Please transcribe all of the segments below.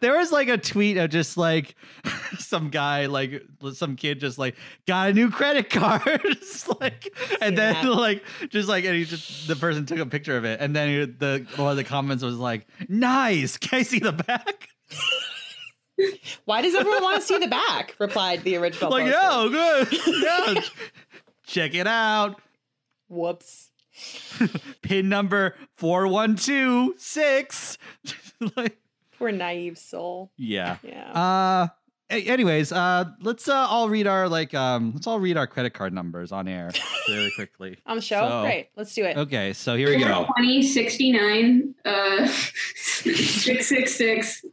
there was like a tweet of just like some guy, like some kid, just like got a new credit card, like, and then like just like, and he just the person took a picture of it, and then he- the one of the comments was like, "Nice, can I see the back?" Why does everyone want to see the back? Replied the original. like, poster. yeah, good, yeah, check it out. Whoops. Pin number four one two six. like, Poor naive soul. yeah. Yeah. Uh anyways, uh let's uh all read our like um let's all read our credit card numbers on air really quickly. On the show? so- Great. Let's do it. Okay, so here we go. 20, 69, uh, 666,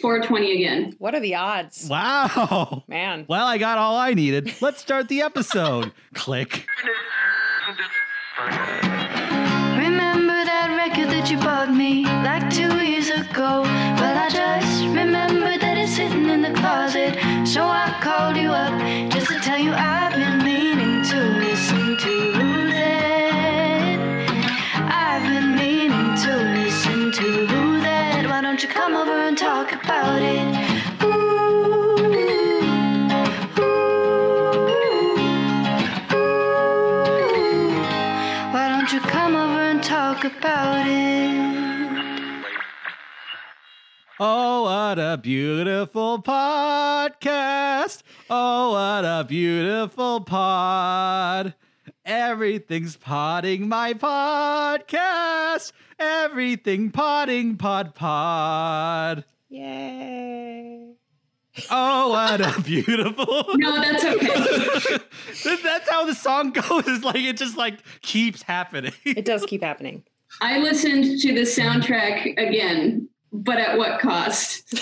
420 again. What are the odds? Wow. Man. Well, I got all I needed. Let's start the episode. Click. Remember that record that you bought me like two years ago? Well, I just remembered that it's sitting in the closet. So I called you up just to tell you I've been meaning to listen to that. I've been meaning to listen to that. Why don't you come over and talk about it? Ooh, ooh. Oh, what a beautiful podcast. Oh, what a beautiful pod. Everything's potting my podcast. Everything potting pod pod. Yay. Oh, what a beautiful. No, that's okay. That's how the song goes. It's like it just like keeps happening. It does keep happening. I listened to the soundtrack again, but at what cost?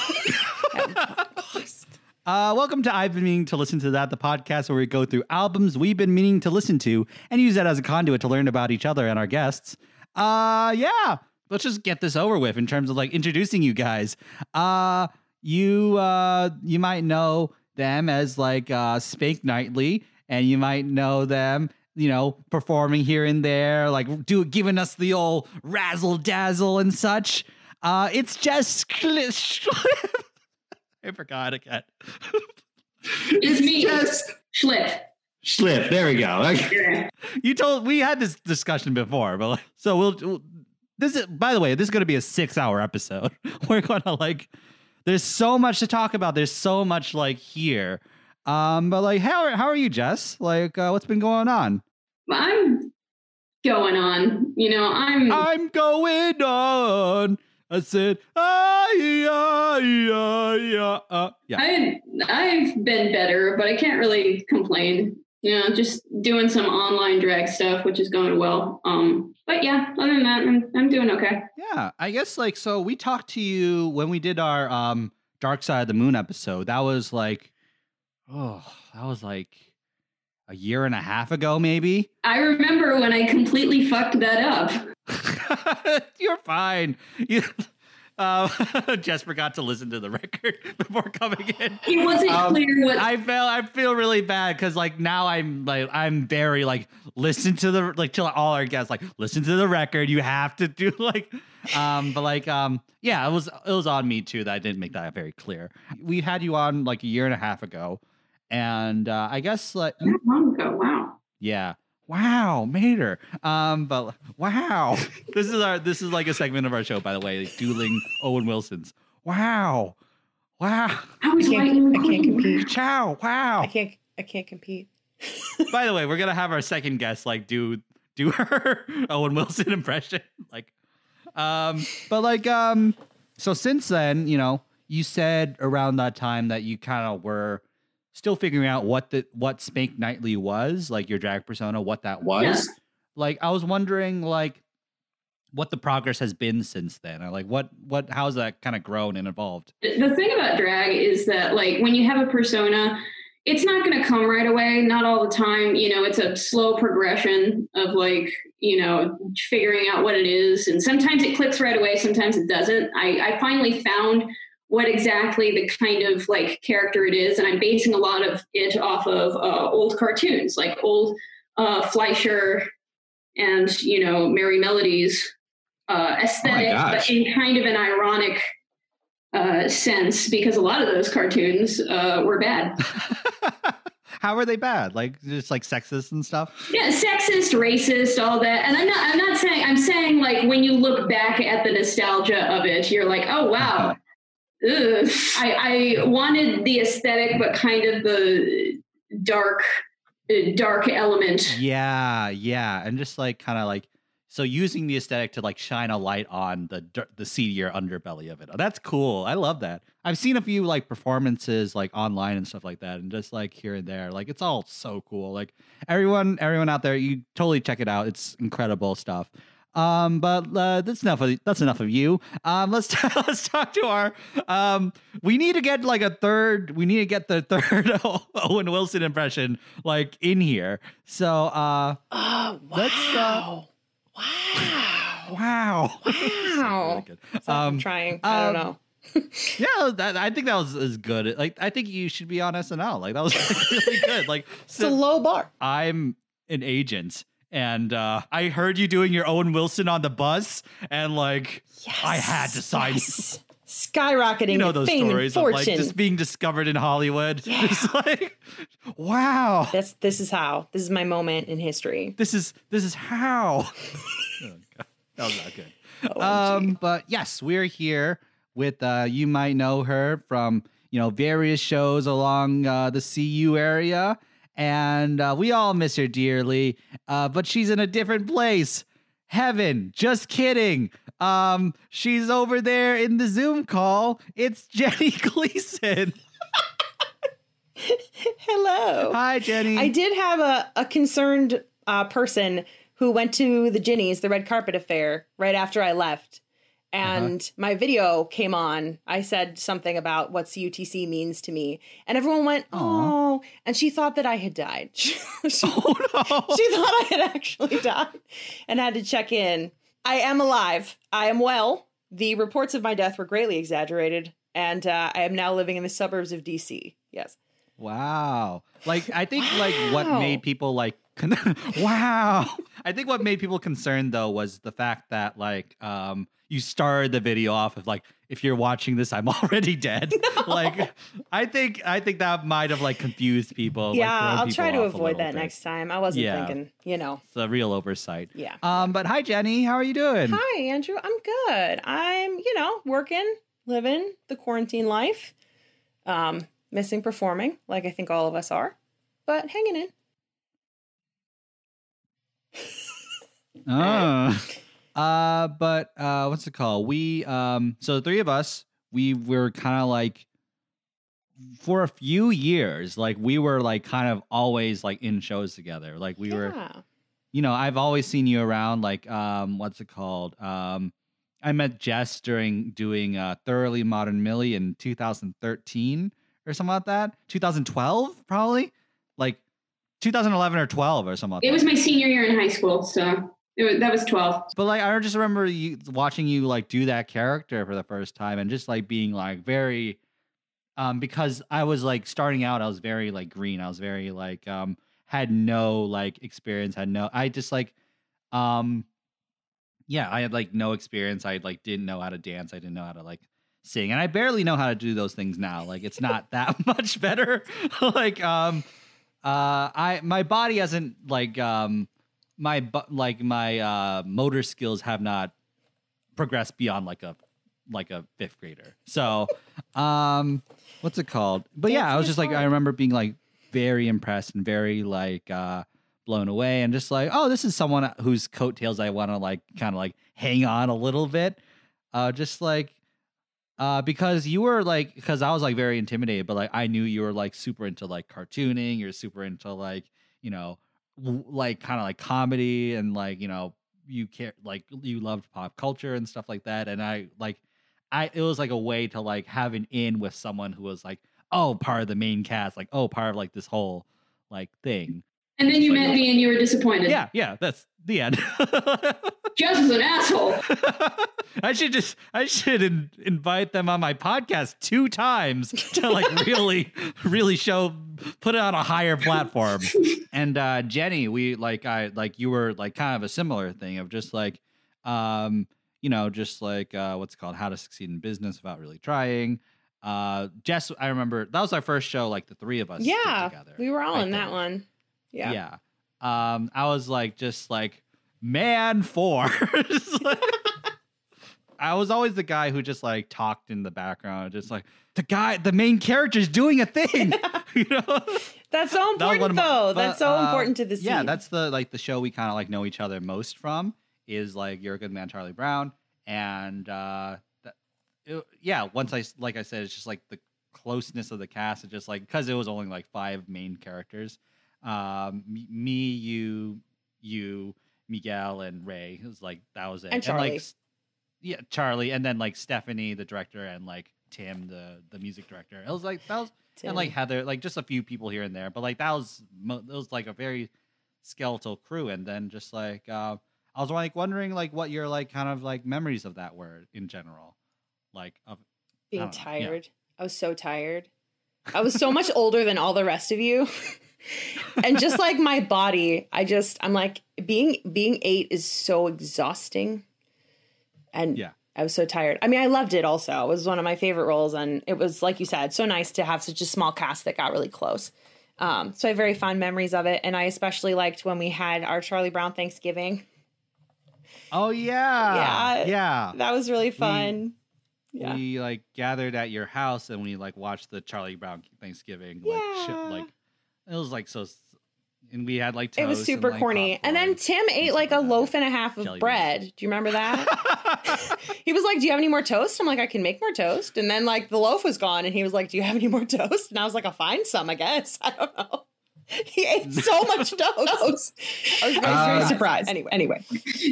Uh, welcome to I've been meaning to listen to that, the podcast where we go through albums we've been meaning to listen to and use that as a conduit to learn about each other and our guests. Uh, yeah, let's just get this over with in terms of like introducing you guys. Uh, you uh, you might know them as like uh, Spank Nightly, and you might know them. You know, performing here and there, like do giving us the old razzle dazzle and such. Uh, it's just I forgot again. It's me. Just Schlip. slip. There we go. Okay. You told we had this discussion before, but like, so we'll, we'll- This is, by the way, this is going to be a six-hour episode. We're gonna like, there's so much to talk about. There's so much like here. Um, but like, how are, how are you, Jess? Like, uh, what's been going on? I'm going on. You know, I'm. I'm going on. I said, ah, yeah, yeah, yeah, uh, yeah. I I've been better, but I can't really complain. You know, just doing some online drag stuff, which is going well. Um, but yeah, other than that, I'm I'm doing okay. Yeah, I guess like so we talked to you when we did our um Dark Side of the Moon episode. That was like oh, that was like a year and a half ago maybe. I remember when I completely fucked that up. You're fine. You uh, Jess forgot to listen to the record before coming in. It wasn't Um, clear what I felt I feel really bad because like now I'm like I'm very like listen to the like to all our guests like listen to the record. You have to do like um but like um yeah it was it was on me too that I didn't make that very clear. We had you on like a year and a half ago, and uh, I guess like that long ago. Wow. yeah. Wow, Mater. Um, but wow, this is our this is like a segment of our show, by the way, like dueling Owen Wilsons. Wow, wow, I I can't- I can't compete. Chow. wow. I can't I can't compete. By the way, we're gonna have our second guest like do do her Owen Wilson impression. Like um but like um so since then, you know, you said around that time that you kind of were still figuring out what the what Spank Nightly was, like your drag persona, what that was. Like I was wondering like what the progress has been since then. Like what what how's that kind of grown and evolved? The thing about drag is that like when you have a persona, it's not going to come right away. Not all the time. You know, it's a slow progression of like you know figuring out what it is, and sometimes it clicks right away. Sometimes it doesn't. I, I finally found what exactly the kind of like character it is, and I'm basing a lot of it off of uh, old cartoons, like old uh, Fleischer and you know Merrie Melodies uh, aesthetic, but in kind of an ironic uh, sense because a lot of those cartoons uh, were bad. How are they bad? Like just like sexist and stuff? Yeah, sexist, racist, all that. And I'm not I'm not saying I'm saying like when you look back at the nostalgia of it, you're like, oh wow. Ugh. I, I wanted the aesthetic, but kind of the dark uh, dark element. Yeah, yeah, and just like kind of like so using the aesthetic to like shine a light on the the seedier underbelly of it. Oh, That's cool. I love that. I've seen a few like performances like online and stuff like that, and just like here and there. Like it's all so cool. Like everyone, everyone out there, you totally check it out. It's incredible stuff. Um, but uh, that's enough of that's enough of you. Um, let's let's talk to our. Um, we need to get like a third. We need to get the third Owen Wilson impression like in here. So uh, Oh, Let's, uh, wow. wow, Wow. Really. So I'm Um, trying. I don't um, know. yeah, that, I think that was as good. Like, I think you should be on SNL. Like, that was really good. Like, It's a low bar. I'm an agent, and uh, I heard you doing your Owen Wilson on the bus, and like, I had to sign you. yes. Skyrocketing You know those fame stories and of like just being discovered in Hollywood. Yeah. Just like, wow, This this is how. This is my moment in history. this is this is how. Oh, God. that was not good. OMG. Um, but yes, we're here with uh you might know her from you know various shows along uh, the CU area, and uh, we all miss her dearly. Uh, but she's in a different place. Heaven, just kidding. Um, she's over there in the Zoom call. It's Jenny Gleason. Hello. Hi, Jenny. I did have a, a concerned uh, person who went to the Ginnies, the red carpet affair, right after I left. And my video came on. I said something about what CUTC means to me. And everyone went, oh. And she thought that I had died. she, Oh no. she thought I had actually died and had to check in. I am alive. I am well. The reports of my death were greatly exaggerated. And uh, I am now living in the suburbs of DC. Yes. Wow. Like I think like what made people like wow. I think what made people concerned though was the fact that like um you started the video off of like if you're watching this I'm already dead. Like I think I think that might have like confused people. yeah, thrown I'll try to avoid that bit. next time. I wasn't Yeah. thinking, you know. It's a real oversight. Yeah. Um but hi Jenny, how are you doing? Hi, Andrew. I'm good. I'm, you know, working, living the quarantine life. Um, missing performing, like I think all of us are, but hanging in. Oh. Uh, but uh, what's it called? We um, so the three of us, we were kind of like for a few years, like we were like kind of always like in shows together. Like we were, Yeah. you know, I've always seen you around. Like um, what's it called? Um, I met Jess during doing uh, Thoroughly Modern Millie in 2013 or something like that. 2012, probably like 2011 or 12 or something. Like It was my senior year in high school, so it was, that was 12. But like I just remember you watching you like do that character for the first time and just like being like very um because I was like starting out I was very like green. I was very like um had no like experience, had no I just like um yeah, I had like no experience. I like didn't know how to dance. I didn't know how to like sing. And I barely know how to do those things now. Like it's not that much better. like um uh I my body hasn't like um my bu- like my uh motor skills have not progressed beyond like a like a fifth grader. So um what's it called? But yeah, I was just like I remember being like very impressed and very like uh blown away and just like, oh, this is someone whose coattails I want to like kind of like hang on a little bit. Uh just like uh because you were like because I was like very intimidated, but like I knew you were like super into like cartooning, you're super into like, you know, like kind of like comedy and like, you know, you care like you loved pop culture and stuff like that and I like I it was like a way to like have an in with someone who was like, oh, part of the main cast, like oh, part of like this whole like thing. And then you Like, met me and you were disappointed. Yeah, yeah, that's the end. Just as an asshole. I should just I should in, invite them on my podcast two times to like really really show put it on a higher platform. and uh Jenny, we like I like you were like kind of a similar thing of just like um you know, just like uh, what's it called How to Succeed in Business Without Really Trying. Uh, Jess, I remember that was our first show, like the three of us. Yeah, together. we were all I in that one. Yeah. Yeah. Um, I was like, just like, man, four. Like- I was always the guy who just like talked in the background, just like the guy, the main character's doing a thing. you know, That's so That important, of my- though. but, That's so uh, important to the scene. Yeah, that's the like the show we kind of like know each other most from is like You're a Good Man, Charlie Brown, and uh, that, it- yeah. Once I like I said, it's just like the closeness of the cast. It's just like because it was only like five main characters, um, me, me, you, you, Miguel, and Ray. It was like that was it, And Charlie. like, yeah, Charlie, and then like Stephanie, the director, and like Tim, the the music director. It was like that was Tim. and like Heather, like just a few people here and there, but like that was it was like a very skeletal crew, and then just like uh, I was like wondering like what your like kind of like memories of that were in general, like of being don't yeah. tired. I was so tired. I was so much older than all the rest of you. and just like my body, I just I'm like being being 8 is so exhausting. And Yeah. I was so tired. I mean, I loved it also. It was one of my favorite roles and it was like you said, so nice to have such a small cast that got really close. Um, so I have very fond memories of it and I especially liked when we had our Charlie Brown Thanksgiving. oh yeah Yeah. yeah. That was really fun. yeah. We like gathered at your house and we like watched the Charlie Brown Thanksgiving like Yeah. like it was like so, and we had like toast It was and, super like, corny. And then. Tim ate like a loaf and a half of Jelly bread. Do you remember that? he was like, Do you have any more toast? I'm like, I can make more toast. And then like the loaf was gone and he was like, Do you have any more toast? And I was like, I'll find some, I guess. I don't know. He ate so much toast. I was very, very Uh, surprised. Anyway, anyway,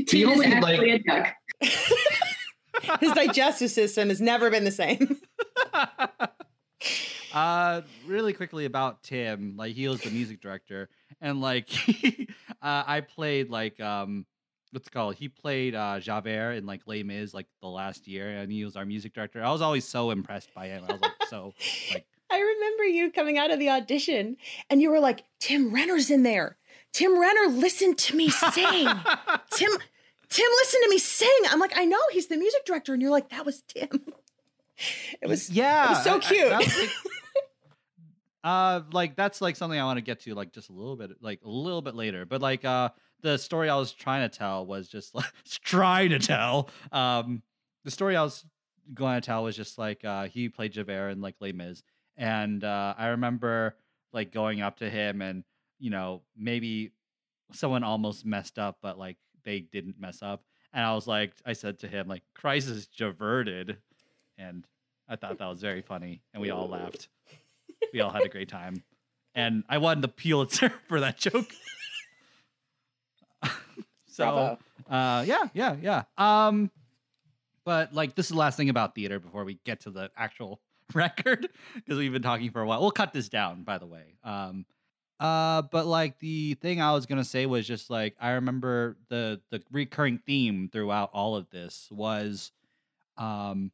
Tim only, like- a duck. his digestive system has never been the same. Uh really quickly about tim like he was the music director and like uh, i played like um what's it called he played uh javert in like Les Mis like the last year and he was our music director i was always so impressed by him i was like so like I remember you coming out of the audition and you were like, Tim Renner's in there. Tim Renner, listen to me sing. Tim, Tim, listen to me sing. I'm like, I know he's the music director, and you're like, that was Tim. It was yeah was so I- I- cute. that's, like, uh like that's like something i want to get to like just a little bit like a little bit later but like uh the story i was trying to tell was just like trying to tell um the story i was going to tell was just like uh he played javert in like Les Mis and uh i remember like going up to him and you know maybe someone almost messed up but like they didn't mess up and i was like i said to him like "Crisis is javerted and I thought that was very funny, and we all laughed. We all had a great time, and I won the Pulitzer for that joke. so, uh, yeah, yeah, yeah. Um, but like, this is the last thing about theater before we get to the actual record because we've been talking for a while. We'll cut this down, by the way. Um, uh, but like the thing I was gonna say was just like I remember the the recurring theme throughout all of this was, um,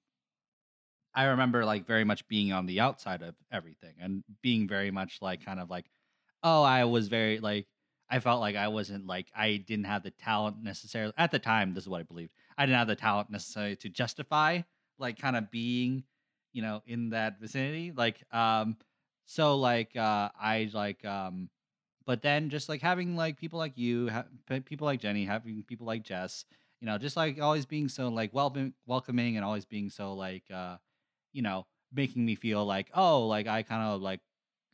I remember like very much being on the outside of everything and being very much like kind of like, oh, I was very like I felt like I wasn't like I didn't have the talent necessarily at the time. This is what I believed. I didn't have the talent necessarily to justify like kind of being, you know, in that vicinity. Like, um, so like uh, I like, um, but then just like having like people like you, ha- people like Jenny, having people like Jess, you know, just like always being so like welcoming, welcoming, and always being so like, uh, you know, making me feel like oh, like I kind of like,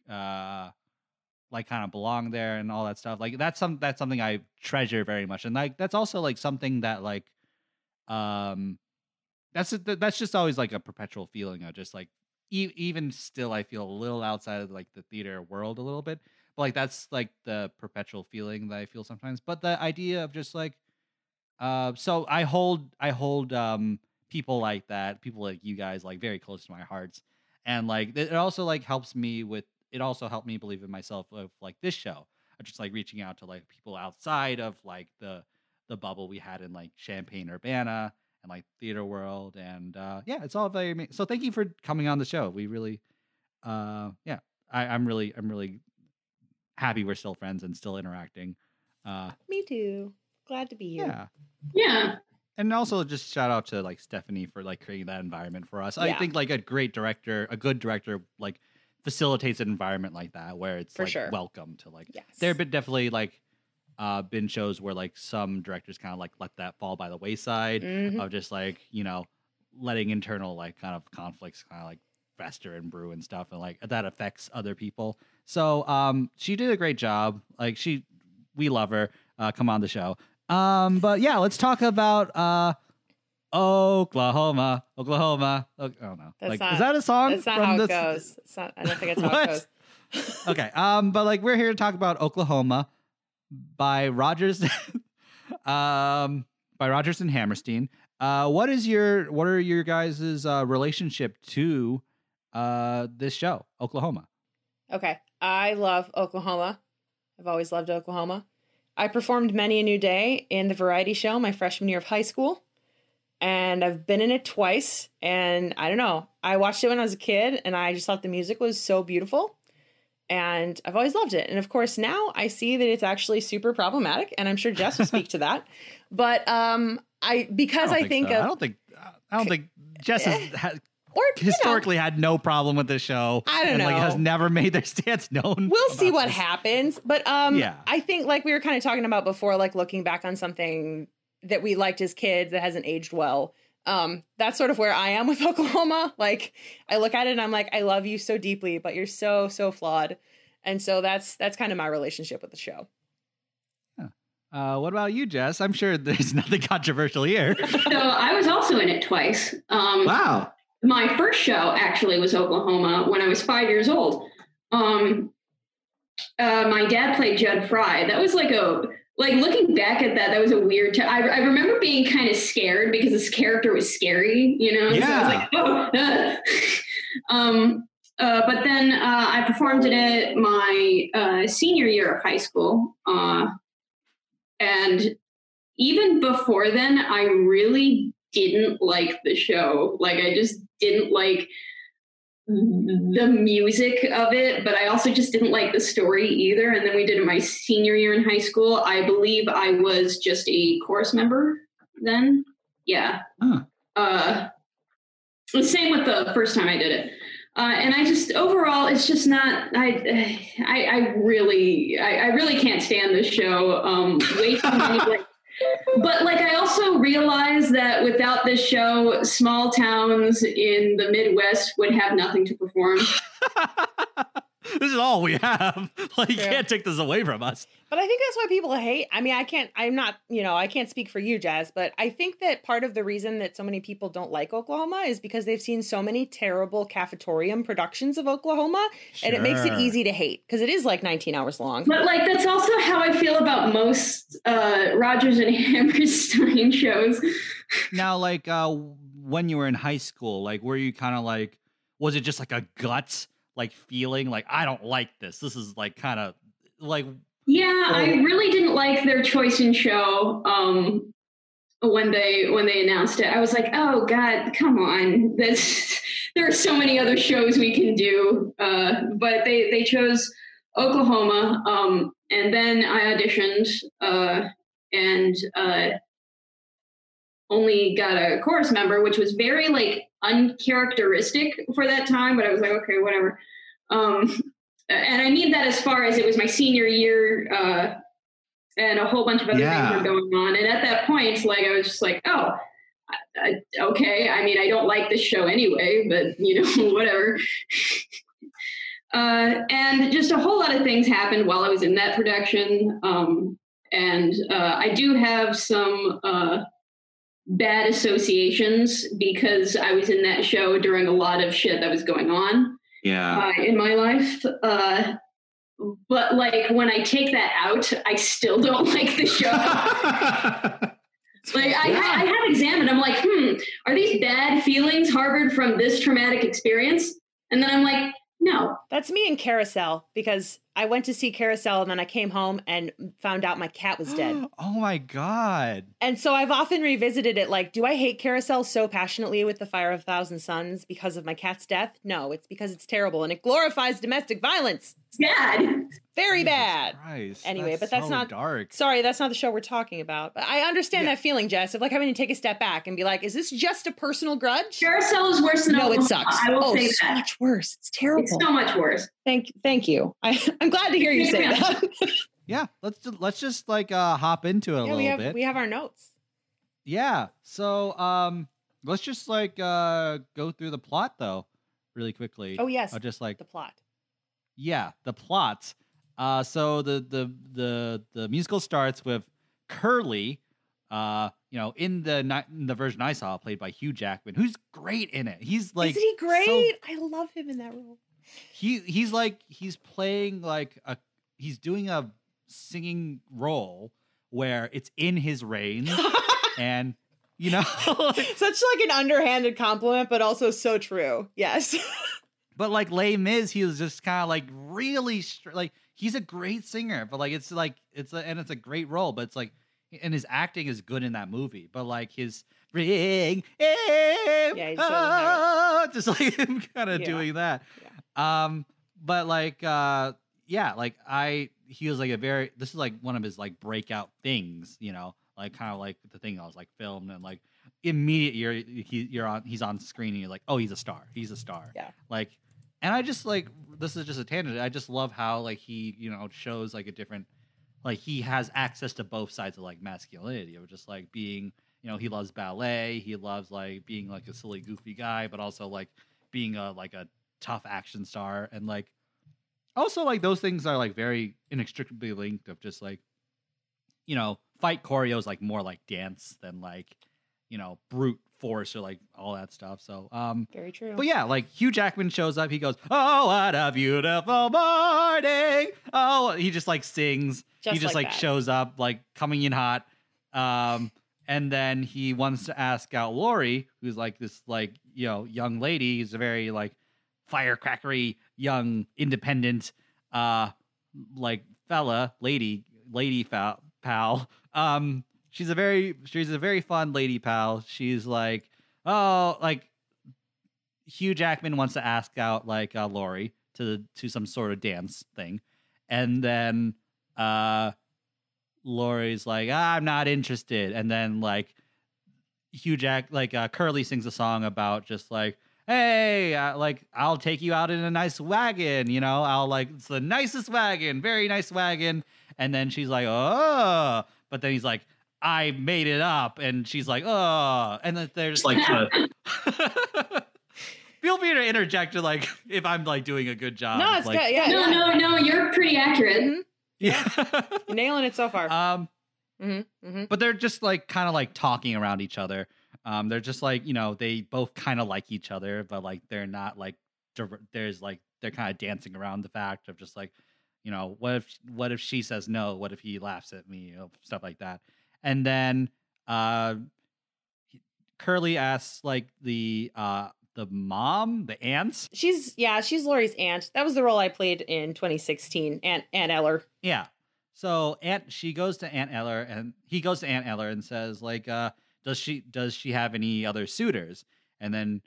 uh like kind of belong there and all that stuff. Like that's some that's something I treasure very much, and like that's also like something that like, um, that's that's just always like a perpetual feeling of just like e- even still I feel a little outside of like the theater world a little bit, but like that's like the perpetual feeling that I feel sometimes. But the idea of just like, uh, so I hold I hold um people like that, people like you guys, like very close to my hearts, and like it also like helps me with it also helped me believe in myself of like this show of just like reaching out to like people outside of like the the bubble we had in like Champaign Urbana and like theater world and uh yeah it's all very ama- so thank you for coming on the show we really uh yeah I, i'm really i'm really happy we're still friends and still interacting uh Me too. Glad to be here. yeah Yeah. And also just shout out to like Stephanie for like creating that environment for us. I think like a great director, a good director, like facilitates an environment like that where it's For like sure. welcome to like. Yes. There have been definitely like uh been shows where like some directors kind of like let that fall by the wayside Mhm. of just like you know letting internal like kind of conflicts kind of like fester and brew and stuff and like that affects other people. So um she did a great job. Like she we love her. Uh come on the show. Um but yeah, let's talk about uh Oklahoma, Oklahoma. Oh, no. That's like not- is that a song That's not from how it goes. It's not, I don't think it's how it goes. okay. Um, but like we're here to talk about Oklahoma by Rodgers um by Rodgers and Hammerstein. Uh what is your what are your guys' uh relationship to uh this show, Oklahoma? Okay. I love Oklahoma. I've always loved Oklahoma. I performed Many a New Day in the variety show my freshman year of high school. And I've been in it twice. And I don't know. I watched it when I was a kid and I just thought the music was so beautiful. And I've always loved it. And of course, now I see that it's actually super problematic. And I'm sure Jess will speak to that. But um I because I, don't think, so. of I don't think I don't think Jess has or you know, historically had no problem with this show. I don't and, Like has never made their stance known. we'll see what this. happens but um Yeah. i think like we were kind of talking about before like looking back on something that we liked as kids that hasn't aged well um that's sort of where i am with oklahoma like i look at it and i'm like i love you so deeply but you're so so flawed and so that's that's kind of my relationship with the show Uh, what about you, Jess? I'm sure there's nothing controversial here. So I was also in it twice. Um, Wow. My first show actually was Oklahoma when I was five years old. Um, uh, my dad played Jud Fry. That was like a like looking back at that. That was a weird. T- I, I remember being kind of scared because this character was scary. You know, So I was like, oh. uh. um, uh, but then uh, I performed in it my uh, senior year of high school, uh, and even before then, I really didn't like the show. Like, I just didn't like the music of it, but I also just didn't like the story either. And then we did it my senior year in high school. I believe I was just a chorus member then. Yeah. Huh. Uh, the same with the first time I did it. Uh, and I just overall, it's just not. I, I, I really, I, I really can't stand this show. Um, way too many like but like I also realized that without this show, small towns in the Midwest would have nothing to perform. this is all we have. Like, you True. can't take this away from us. But I think that's why people hate. I mean, I can't, I'm not, you know, I can't speak for you, Jazz, but I think that part of the reason that so many people don't like Oklahoma is because they've seen so many terrible cafetorium productions of Oklahoma and it makes it easy to hate because it is like 19 hours long. But like that's also how I feel about most uh, Rodgers and Hammerstein shows. Now, like, uh, when you were in high school, like, were you kind of like, was it just like a gut, like, feeling like, I don't like this? This is like kind of like, Yeah, I really didn't like their choice in show. Um, when they when they announced it, I was like, "Oh God, come on! That's there are so many other shows we can do." Uh, but they they chose Oklahoma, um, and then I auditioned uh, and uh, only got a chorus member, which was very like uncharacteristic for that time. But I was like, okay, whatever. Um, and I mean that as far as it was my senior year, uh, and a whole bunch of other Yeah. things were going on. And at that point, like I was just like, oh, I, I, okay. I mean, I don't like this show anyway, but you know, whatever. uh, and just a whole lot of things happened while I was in that production. Um, and uh, I do have some uh, bad associations because I was in that show during a lot of shit that was going on Yeah. uh, in my life. Uh, but like when I take that out, I still don't like the show. like I, I, I have examined. I'm like, hmm, are these bad feelings harbored from this traumatic experience? And then I'm like, no. That's me in Carousel because I went to see Carousel and then I came home and found out my cat was dead. oh my god. And so I've often revisited it like, do I hate Carousel so passionately with the Fire of a Thousand Suns because of my cat's death? No, it's because it's terrible and it glorifies domestic violence. It's bad. Very Jesus bad. Christ, Anyway, but that's so not- dark. Sorry, that's not the show we're talking about. But I understand Yeah. that feeling, Jess, of like having to take a step back and be like, is this just a personal grudge? Carousel is worse than No, it sucks. I will oh, say so that. much worse. It's terrible. It's so much worse. Thank, thank you. I, I'm glad to hear you say that. Yeah, let's let's just like uh hop into it a yeah, little we have bit. we have our notes. Yeah. So um let's just like uh go through the plot though really quickly. Oh yes, I'll just like the plot. yeah, the plot. Uh so the the the the musical starts with Curly uh you know in the ni- in the version I saw played by Hugh Jackman who's great in it. He's like Isn't he so- great? I love him in that role. He he's like he's playing like a he's doing a singing role where it's in his range and you know Such like an underhanded compliment, but also so true. Yes. But like Les Mis, he was just kind of like really str- like he's a great singer, but like it's like it's a, and it's a great role, but it's like and his acting is good in that movie, but like his ring, eh, yeah, he's ah, just like him kind of Yeah. doing that. Um, but like uh, yeah, like I he was like a very this is like one of his like breakout things, you know, like kind of like the thing I was like filmed and like immediate you're he, you're on he's on screen and you're like oh he's a star. He's a star. Yeah. like and i just like this is just a tangent. I just love how like he you know shows like a different like he has access to both sides of like masculinity of just like being you know he loves ballet. He loves like being like a silly goofy guy but also like being a like a tough action star and like also like those things are like very inextricably linked of just like you know fight choreo is like more like dance than like you know brute force or like all that stuff so um Very true. but yeah, like Hugh Jackman shows up. He goes, "Oh, what a beautiful morning!" Oh, he just like sings. he Just just like like, shows up, like coming in hot. Um, and then he wants to ask out Laurey, who's like this like you know young lady. He's a very like firecrackery young independent uh like fella lady lady fa- pal. Um she's a very she's a very fun lady pal. She's like oh like Hugh Jackman wants to ask out like uh, Laurey to to some sort of dance thing, and then uh, Laurey's like, ah, "I'm not interested," and then like Hugh Jack like uh, Curly sings a song about just like, "Hey, uh, like I'll take you out in a nice wagon," you know, I'll like it's the nicest wagon, very nice wagon, and then she's like, "Oh," but then he's like. I made it up, and she's like, "Oh," and then there's It's like uh, Feel free to interject to like if I'm like doing a good job. no, it's like, good. Yeah, no, yeah. no, no. You're pretty accurate. Mhm. Yeah. Nailing it so far. um, hmm hmm but they're just like kind of like talking around each other. Um, they're just like you know they both kind of like each other, but like they're not like there's like they're kind of dancing around the fact of just like you know what if what if she says no? What if he laughs at me? You know, stuff like that. And then uh, Curly asks like the uh the mom, the aunt. She's yeah, she's Laurey's aunt. That was the role I played in 2016. Aunt Aunt Eller. Yeah. So Aunt she goes to Aunt Eller and he goes to Aunt Eller and says like uh does she does she have any other suitors? And then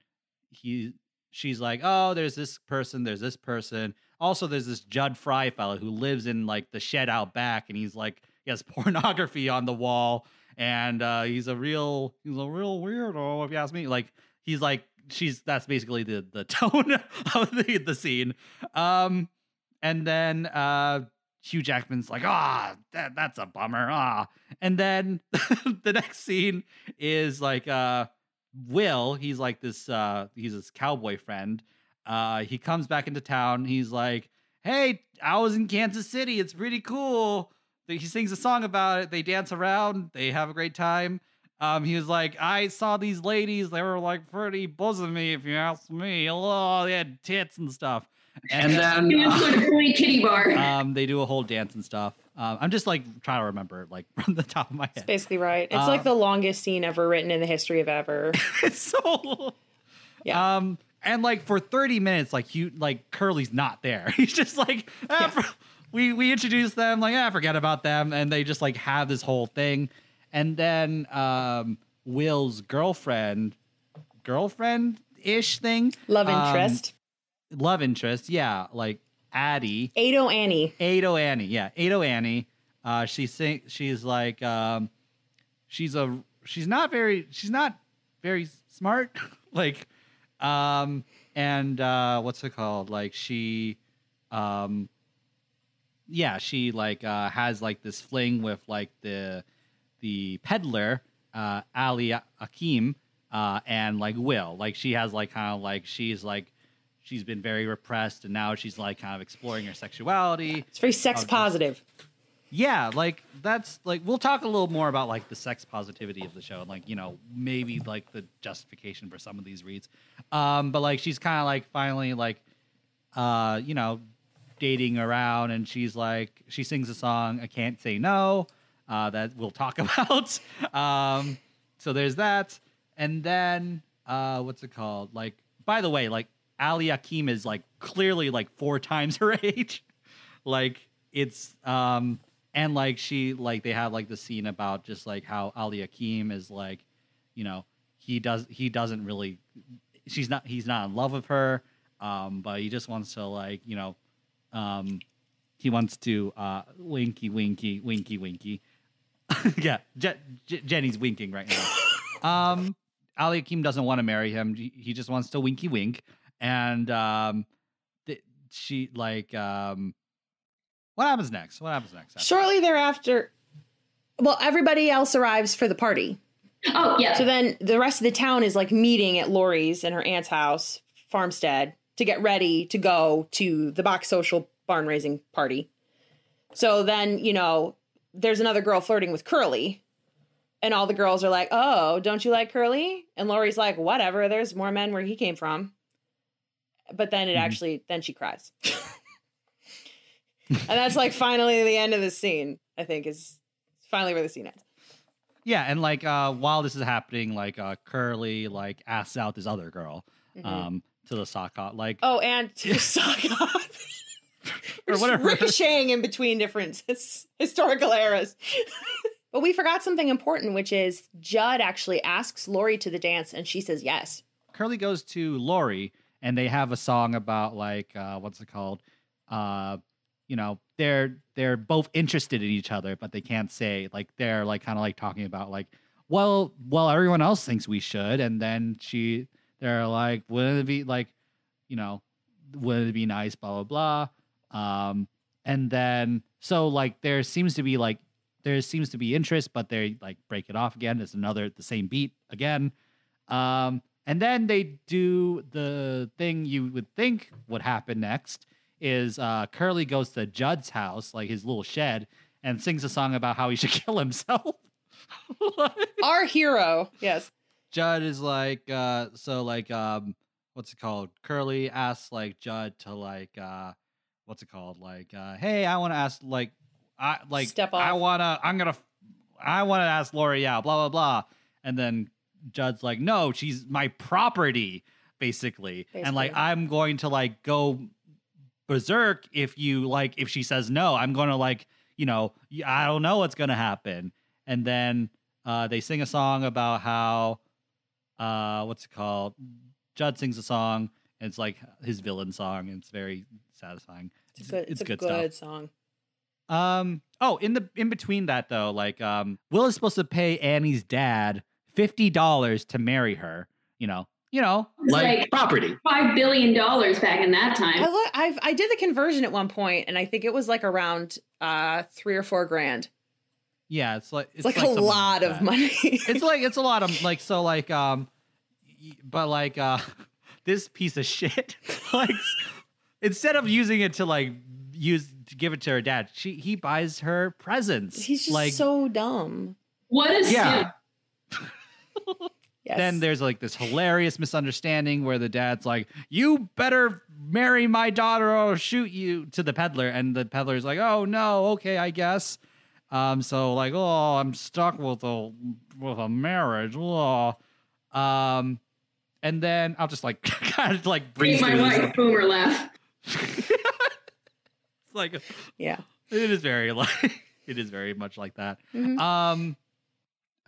he she's like, "Oh, there's this person, there's this person. Also there's this Jud Fry fellow who lives in like the shed out back and he's like he has pornography on the wall and uh he's a real he's a real weirdo if you ask me. Like he's like she's that's basically the the tone of the the scene. Um and then uh Hugh Jackman's like, ah, that, that's a bummer. Ah. And then the next scene is like uh Will, he's like this uh he's this cowboy friend. Uh he comes back into town. He's like, Hey, I was in Kansas City. It's pretty cool. He sings a song about it. They dance around, they have a great time. Um, he was like, I saw these ladies, they were like pretty bosomy, if you ask me. Oh, they had tits and stuff. And then You went to a really kitty bar. um, they do a whole dance and stuff. Um, I'm just like trying to remember like from the top of my It's head. basically right. It's Uh, like the longest scene ever written in the history of ever. it's so long. Yeah. Um, and like for 30 minutes, like you like Curly's not there. He's just like ah, Yeah. for, we we introduce them like ah, forget about them, and they just like have this whole thing, and then um, Will's girlfriend, girlfriend ish thing, Love um, interest. Love interest, yeah, like Addie, Ado Annie. Ado Annie, yeah, Ado Annie. Uh, she sing, she's like, um, she's a, she's not very, she's not very smart, like, um, and uh, what's it called? Like she, um, yeah, she like uh, has like this fling with like the the peddler, uh, Ali Hakim, uh, and like Will. Like she has like kind of like she's like she's been very repressed, and now she's like kind of exploring her sexuality. It's very sex positive. Yeah, like that's like we'll talk a little more about like the sex positivity of the show and like you know maybe like the justification for some of these reads. Um, but like she's kind of like finally like uh you know dating around and she's like she sings a song I can't say no uh that we'll talk about. um so there's that and then uh what's it called? Like by the way, like Ali Hakim is like clearly like four times her age. like it's um and like she like they have like the scene about just like how Ali Hakim is like you know he does he doesn't really she's not he's not in love with her um but he just wants to like you know um he wants to uh winky winky winky winky. Yeah Je- Je- Jenny's winking right now. Um Ali Akim doesn't want to marry him. He, he just wants to winky wink and um th- she like um what happens next what happens next after Shortly thereafter, well, everybody else arrives for the party. Oh yeah. So then the rest of the town is like meeting at Laurey's and her aunt's house, farmstead, to get ready to go to the box social barn raising party. So then, you know, there's another girl flirting with Curly. And all the girls are like, oh, don't you like Curly? And Laurey's like, whatever, there's more men where he came from. But then it Mhm. actually, then she cries. and that's like finally the end of the scene, I think, is finally where the scene ends. Yeah, and like uh while this is happening, like uh Curly like asks out this other girl Mhm. um to the sock hop, like Oh, and to suck off. or whatever. ricocheting in between different his- historical eras. but we forgot something important, which is Jud actually asks Laurey to the dance, and she says yes. Curly goes to Laurey and they have a song about like uh what's it called? Uh you know, they're they're both interested in each other, but they can't say like they're like kind of like talking about like, well, well, everyone else thinks we should, and then she they're like, wouldn't it be like, you know, wouldn't it be nice, blah blah blah. Um and then so like there seems to be like there seems to be interest, but they like break it off again. It's another the same beat again. Um, and then they do the thing you would think would happen next is uh, Curly goes to Jud's house, like his little shed, and sings a song about how he should kill himself. Our hero, yes. Jud is like, uh, so like, um, what's it called? Curly asks like Jud to like, uh, what's it called? Like, uh, hey, I want to ask like, I like, Step I wanna, I'm gonna, I want to ask Laurey out, blah blah blah, and then Jud's like, no, she's my property, basically, and like, I'm going to like go berserk if you like if she says no. I'm gonna like you know I don't know what's gonna happen. And then uh they sing a song about how uh what's it called? Jud sings a song and it's like his villain song and it's very satisfying. It's, a good, it's, a good, stuff. song. um oh in the in between that though like um will is supposed to pay annie's dad $50 to marry her you know you know Like, like property. five billion dollars back in that I time. look, I've I did the conversion at one point, and I think it was like around uh three or four grand. yeah it's like It's, like, a lot like of money. it's like it's a lot of like so like um but like uh this piece of shit like instead of using it to like use to give it to her dad she he buys her presents He's just like so dumb. What is a Yeah. Simp. Yes. then there's like this hilarious misunderstanding where the dad's like you better marry my daughter or I'll shoot you to the peddler and the peddler's like oh no okay i guess um so like oh i'm stuck with a with a marriage oh. um and then i'll just like kind of like breeze Hate my through this. wife, boomer laugh. It's like Yeah. it is very like it is very much like that. Mhm. Um,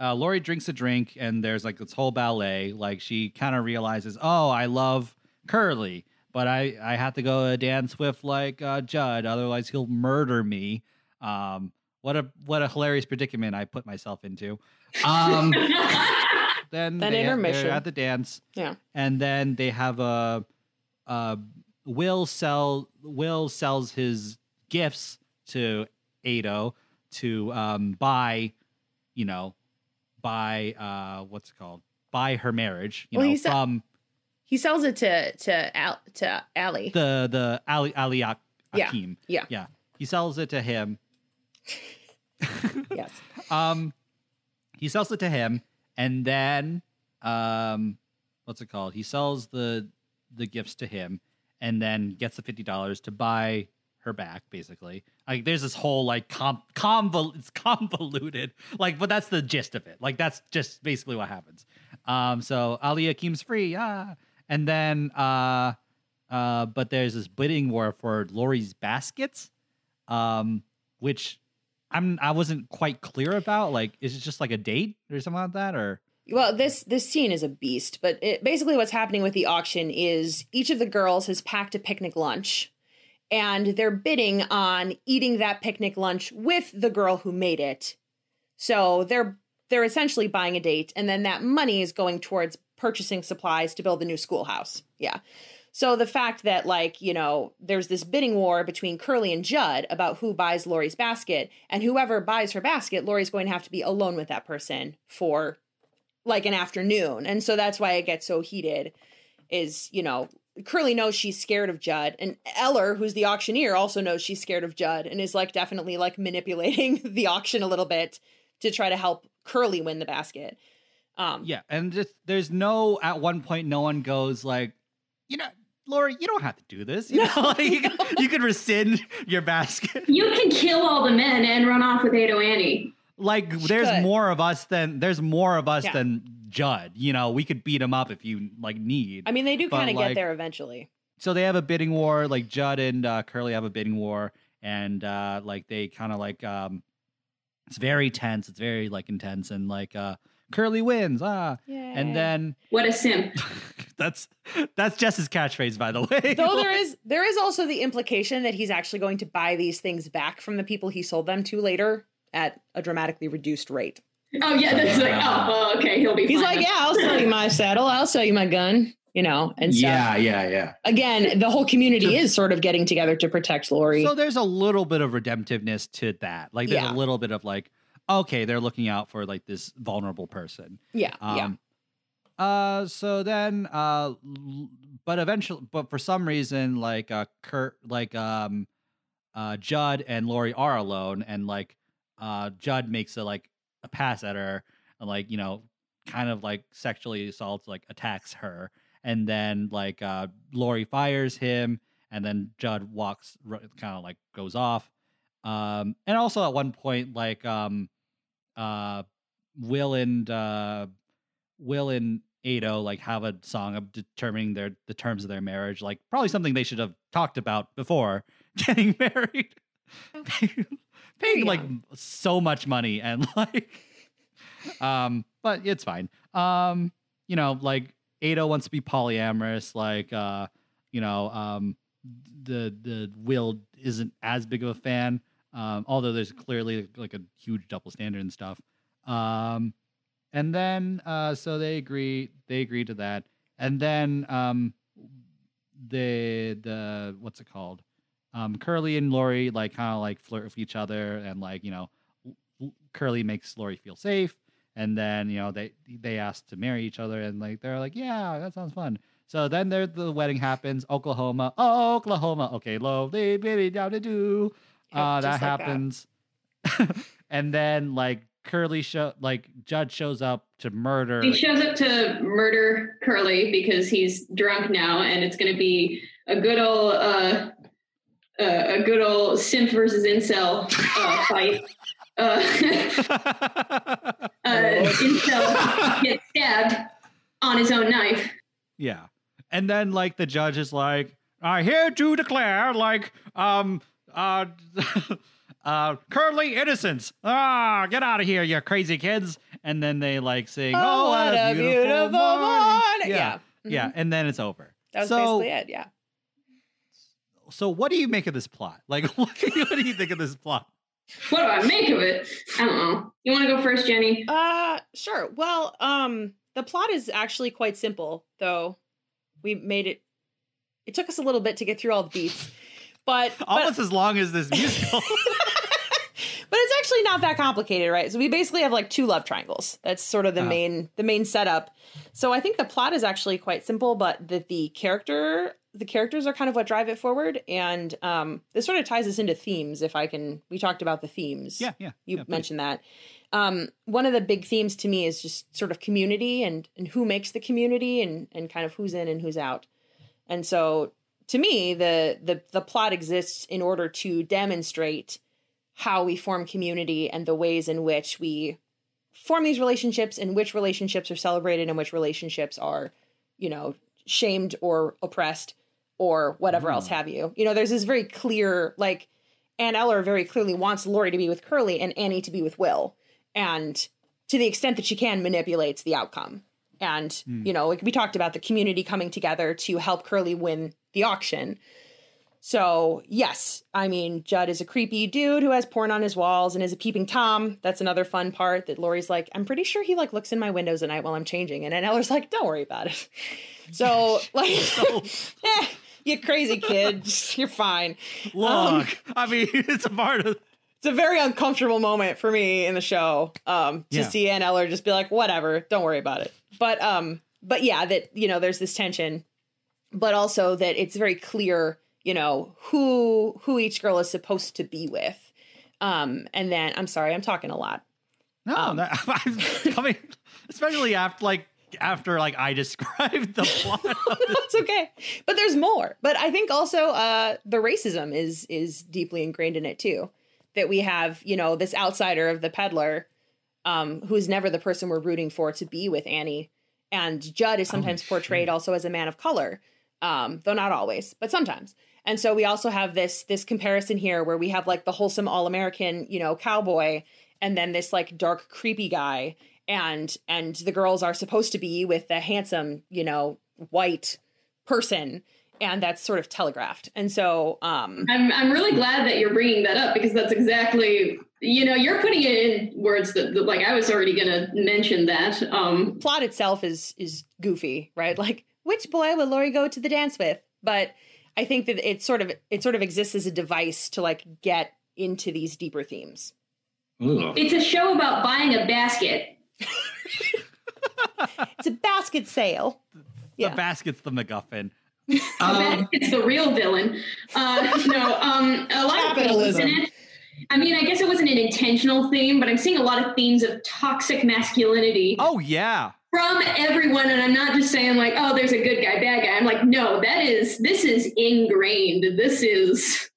uh, Laurey drinks a drink, and there's like this whole ballet. Like she kind of realizes, oh, I love Curly, but I I have to go to dance with like uh, Jud, otherwise he'll murder me. Um, what a what a hilarious predicament I put myself into. Um, then Then they, intermission. at the dance, Yeah. and then they have a, uh, Will sell Will sells his gifts to Ado to um, buy, you know, buy uh, what's it called? By her marriage. You Well, know, he from He sells it to to Al, to Ali. the the Ali Ali Ak- Yeah. Hakim. Yeah. yeah. He sells it to him. yes. Um, he sells it to him, and then um, what's it called? He sells the the gifts to him, and then gets the fifty dollars to buy her back. Basically, like there's this whole like convol it's convoluted, like, but that's the gist of it. Like that's just basically what happens. Um, so Ali Hakim's free, ah, and then uh, uh, but there's this bidding war for Laurey's baskets, um, which I'm I wasn't quite clear about. Like, is it just like a date or something like that, or Well, this this scene is a beast, but it, basically what's happening with the auction is each of the girls has packed a picnic lunch and they're bidding on eating that picnic lunch with the girl who made it. So they're they're essentially buying a date and then that money is going towards purchasing supplies to build the new schoolhouse. Yeah. So the fact that like, you know, there's this bidding war between Curly and Jud about who buys Laurey's basket and whoever buys her basket, Laurey's going to have to be alone with that person for like an afternoon. And so that's why it gets so heated is, you know, Curly knows she's scared of Jud and Eller, who's the auctioneer, also knows she's scared of Jud and is like definitely like manipulating the auction a little bit to try to help Curly win the basket. Um yeah? And just there's no at one point no one goes like, you know, Laurey, you don't have to do this. You know, like, you, could, you could rescind your basket. you can kill all the men and run off with Ado Annie. Like, there's could. more of us than there's more of us Yeah. than Jud. You know, we could beat him up if you like need. I mean they do kind of like- get there eventually. so they have a bidding war like jud and uh, curly have a bidding war and uh, like they kind of like um it's very tense it's very like intense and like uh curly wins ah and then What a simp. that's that's jess's catchphrase by the way Though there is there is also the implication that he's actually going to buy these things back from the people he sold them to later at a dramatically reduced rate. Oh yeah, that's like oh, oh, okay, he'll be. He's fine. like, "Yeah, I'll sell you my saddle. I'll sell you my gun." You know, and stuff. Yeah, yeah, yeah. Again, the whole community is sort of getting together to protect Laurey. so there's a little bit of redemptiveness to that like there's Yeah. a little bit of like okay they're looking out for like this vulnerable person yeah, yeah. Um, Uh, so then, uh, but eventually, but for some reason, like uh, Kurt, like um, uh, Jud and Laurey are alone, and like uh, Jud makes a like a pass at her, and like you know, kind of like sexually assaults, like attacks her, and then like uh, Laurey fires him, and then Jud walks, kind of like goes off, um, and also at one point, like um, uh, Will and uh, Will and Ado like have a song of determining their the terms of their marriage, like probably something they should have talked about before getting married. paying like so much money and like um but it's fine. Um you know, like Ado wants to be polyamorous, like uh you know, um the the Will isn't as big of a fan. Um although there's clearly like a huge double standard and stuff. Um and then uh so they agree they agree to that and then um the the what's it called um curly and laurey like kind of like flirt with each other and like you know curly makes laurey feel safe and then you know they they ask to marry each other and like they're like yeah that sounds fun. So then there the wedding happens oklahoma oklahoma okay they baby down to do. Uh that like that. happens. And then like curly show like judge shows up to murder He shows up to murder Curly because he's drunk now, and it's going to be a good old, uh, uh, a good old simp versus incel uh, fight. Uh, uh, incel gets stabbed on his own knife. Yeah. And then like the judge is like, I here to declare like um uh, uh, Curly Innocence. Ah, get out of here, you crazy kids. And then they like sing, Oh, what, a beautiful, morning. Yeah. Yeah. Mhm. And then it's over. That was so, basically it. Yeah. So what do you make of this plot? Like, what do you, what do you think of this plot? What do I make of it? I don't know. You want to go first, Jenny? Uh, sure. Well, um, the plot is actually quite simple, though. We made it. It took us a little bit to get through all the beats, but but, Almost as long as this musical. but it's actually not that complicated, right? So we basically have like two love triangles. That's sort of the Uh-huh. main the main setup. So I think the plot is actually quite simple, but that the character the characters are kind of what drive it forward, and um, this sort of ties us into themes. If I can, we talked about the themes. yeah, yeah. you yeah, please. mentioned that. Um, one of the big themes to me is just sort of community and and who makes the community and and kind of who's in and who's out. And so to me, the the the plot exists in order to demonstrate how we form community and the ways in which we form these relationships and which relationships are celebrated and which relationships are, you know, shamed or oppressed or whatever else Mm. have you. You know, there's this very clear like Aunt Eller very clearly wants Laurey to be with Curly and Annie to be with Will. And to the extent that she can manipulates the outcome. And, Hmm. you know, like we talked about the community coming together to help Curly win the auction. So, yes, I mean, Jud is a creepy dude who has porn on his walls and is a peeping Tom. That's another fun part that Laurey's like, I'm pretty sure he like looks in my windows at night while I'm changing. And Aunt Eller's like, don't worry about it. So, like, So eh, you crazy kid. You're fine. long. Um, I mean, it's a part of. It's a very uncomfortable moment for me in the show um, to Yeah. see Aunt Eller just be like, whatever, don't worry about it. But um, but yeah, that you know, there's this tension, but also that it's very clear, you know, who who each girl is supposed to be with. Um, and then I'm sorry, I'm talking a lot. No, Um, that, I mean, especially after like after like I described the plot. That's okay. But there's more. But I think also uh the racism is is deeply ingrained in it too. That we have, you know, this outsider of the peddler, um, who is never the person we're rooting for to be with Annie. And Jud is sometimes Holy portrayed shit. also as a man of color. Um, though not always, but sometimes. And so we also have this this comparison here where we have like the wholesome all-American, you know, cowboy, and then this like dark, creepy guy. And and the girls are supposed to be with the handsome, you know, white person and that's sort of telegraphed and so um I'm I'm really glad that you're bringing that up because that's exactly you know you're putting it in words that, that like I was already gonna mention that. Um, plot itself is is goofy right like which boy will laurey go to the dance with but i think that it sort of it sort of exists as a device to like get into these deeper themes Ugh. it's a show about buying a basket. It's a basket sale The yeah basket's the MacGuffin. Um, it's the real villain. Uh, no, um, a lot of themes in it. I mean, I guess it wasn't an intentional theme, but I'm seeing a lot of themes of toxic masculinity Oh yeah, from everyone, and I'm not just saying like, oh, there's a good guy, bad guy. I'm like, no, that is this is ingrained. This is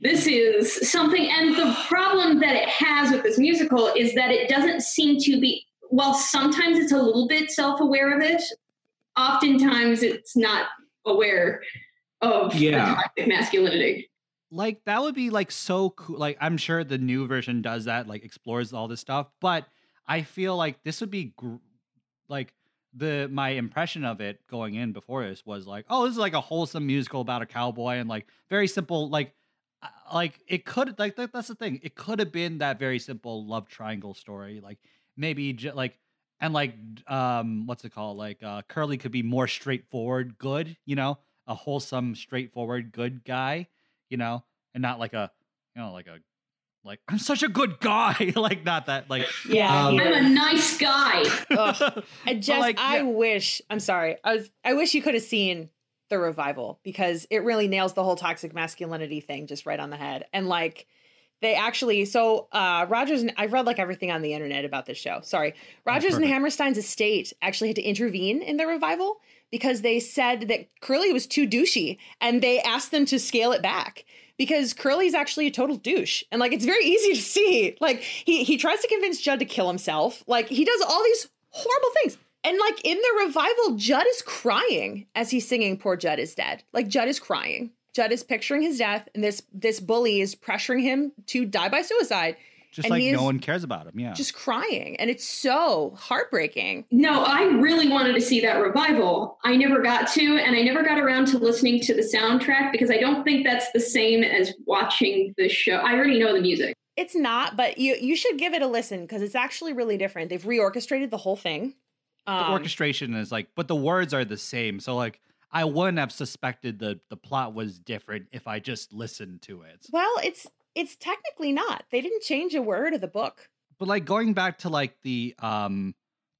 this is something, and the problem that it has with this musical is that it doesn't seem to be. While sometimes it's a little bit self-aware of it, oftentimes it's not aware of Yeah. toxic masculinity. like that would be like so cool. Like I'm sure the new version does that, like explores all this stuff. But I feel like this would be gr- like the my impression of it going in before this was like, oh, this is like a wholesome musical about a cowboy and like very simple, like uh, like it could like that, that's the thing. It could have been that very simple love triangle story, like maybe j- like and like um what's it called like uh curly could be more straightforward good you know a wholesome straightforward good guy you know and not like a you know like a like i'm such a good guy like not that like yeah Um, I'm a nice guy. Ugh. I just like, I yeah. wish I'm sorry. I was I wish you could have seen the revival because it really nails the whole toxic masculinity thing just right on the head. And like they actually so uh Rodgers and I've read like everything on the internet about this show. Sorry. Rodgers and. Hammerstein's estate actually had to intervene in the revival because they said that Curly was too douchey and they asked them to scale it back because Curly's actually a total douche. And like it's very easy to see. Like he he tries to convince Jud to kill himself. Like he does all these horrible things. And like in the revival, Jud is crying as he's singing Poor Jud is Dead. Like Jud is crying. Jud is picturing his death, and this this bully is pressuring him to die by suicide, Just And like no one cares about him. Yeah. just crying, and it's so heartbreaking. No, I really wanted to see that revival. I never got to, and I never got around to listening to the soundtrack because I don't think that's the same as watching the show. I already know the music. It's not, but you you should give it a listen because it's actually really different. They've reorchestrated the whole thing. the Um, orchestration is like, but the words are the same. So like, I wouldn't have suspected the the plot was different if I just listened to it. Well, it's it's technically not. They didn't change a word of the book. But like going back to like the um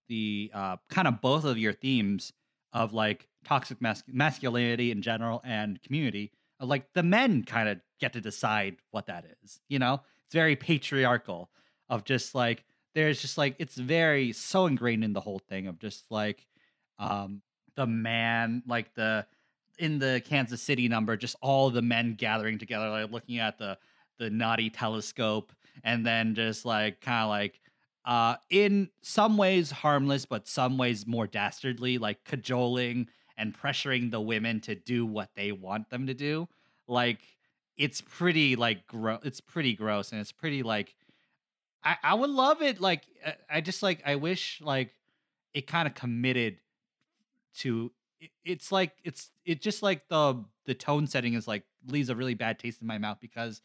the uh kind of both of your themes of like toxic mas- masculinity in general and community, uh, like the men kind of get to decide what that is. You know, it's very patriarchal of just like there's just like it's very so ingrained in the whole thing of just like um the man like the in the Kansas City number just all the men gathering together like looking at the the naughty telescope and then just like kind of like uh in some ways harmless but some ways more dastardly like cajoling and pressuring the women to do what they want them to do. Like it's pretty like gross it's pretty gross and it's pretty like I, I would love it like I- i just like i wish like it kind of committed to it, it's like it's it just like the the tone setting is like leaves a really bad taste in my mouth because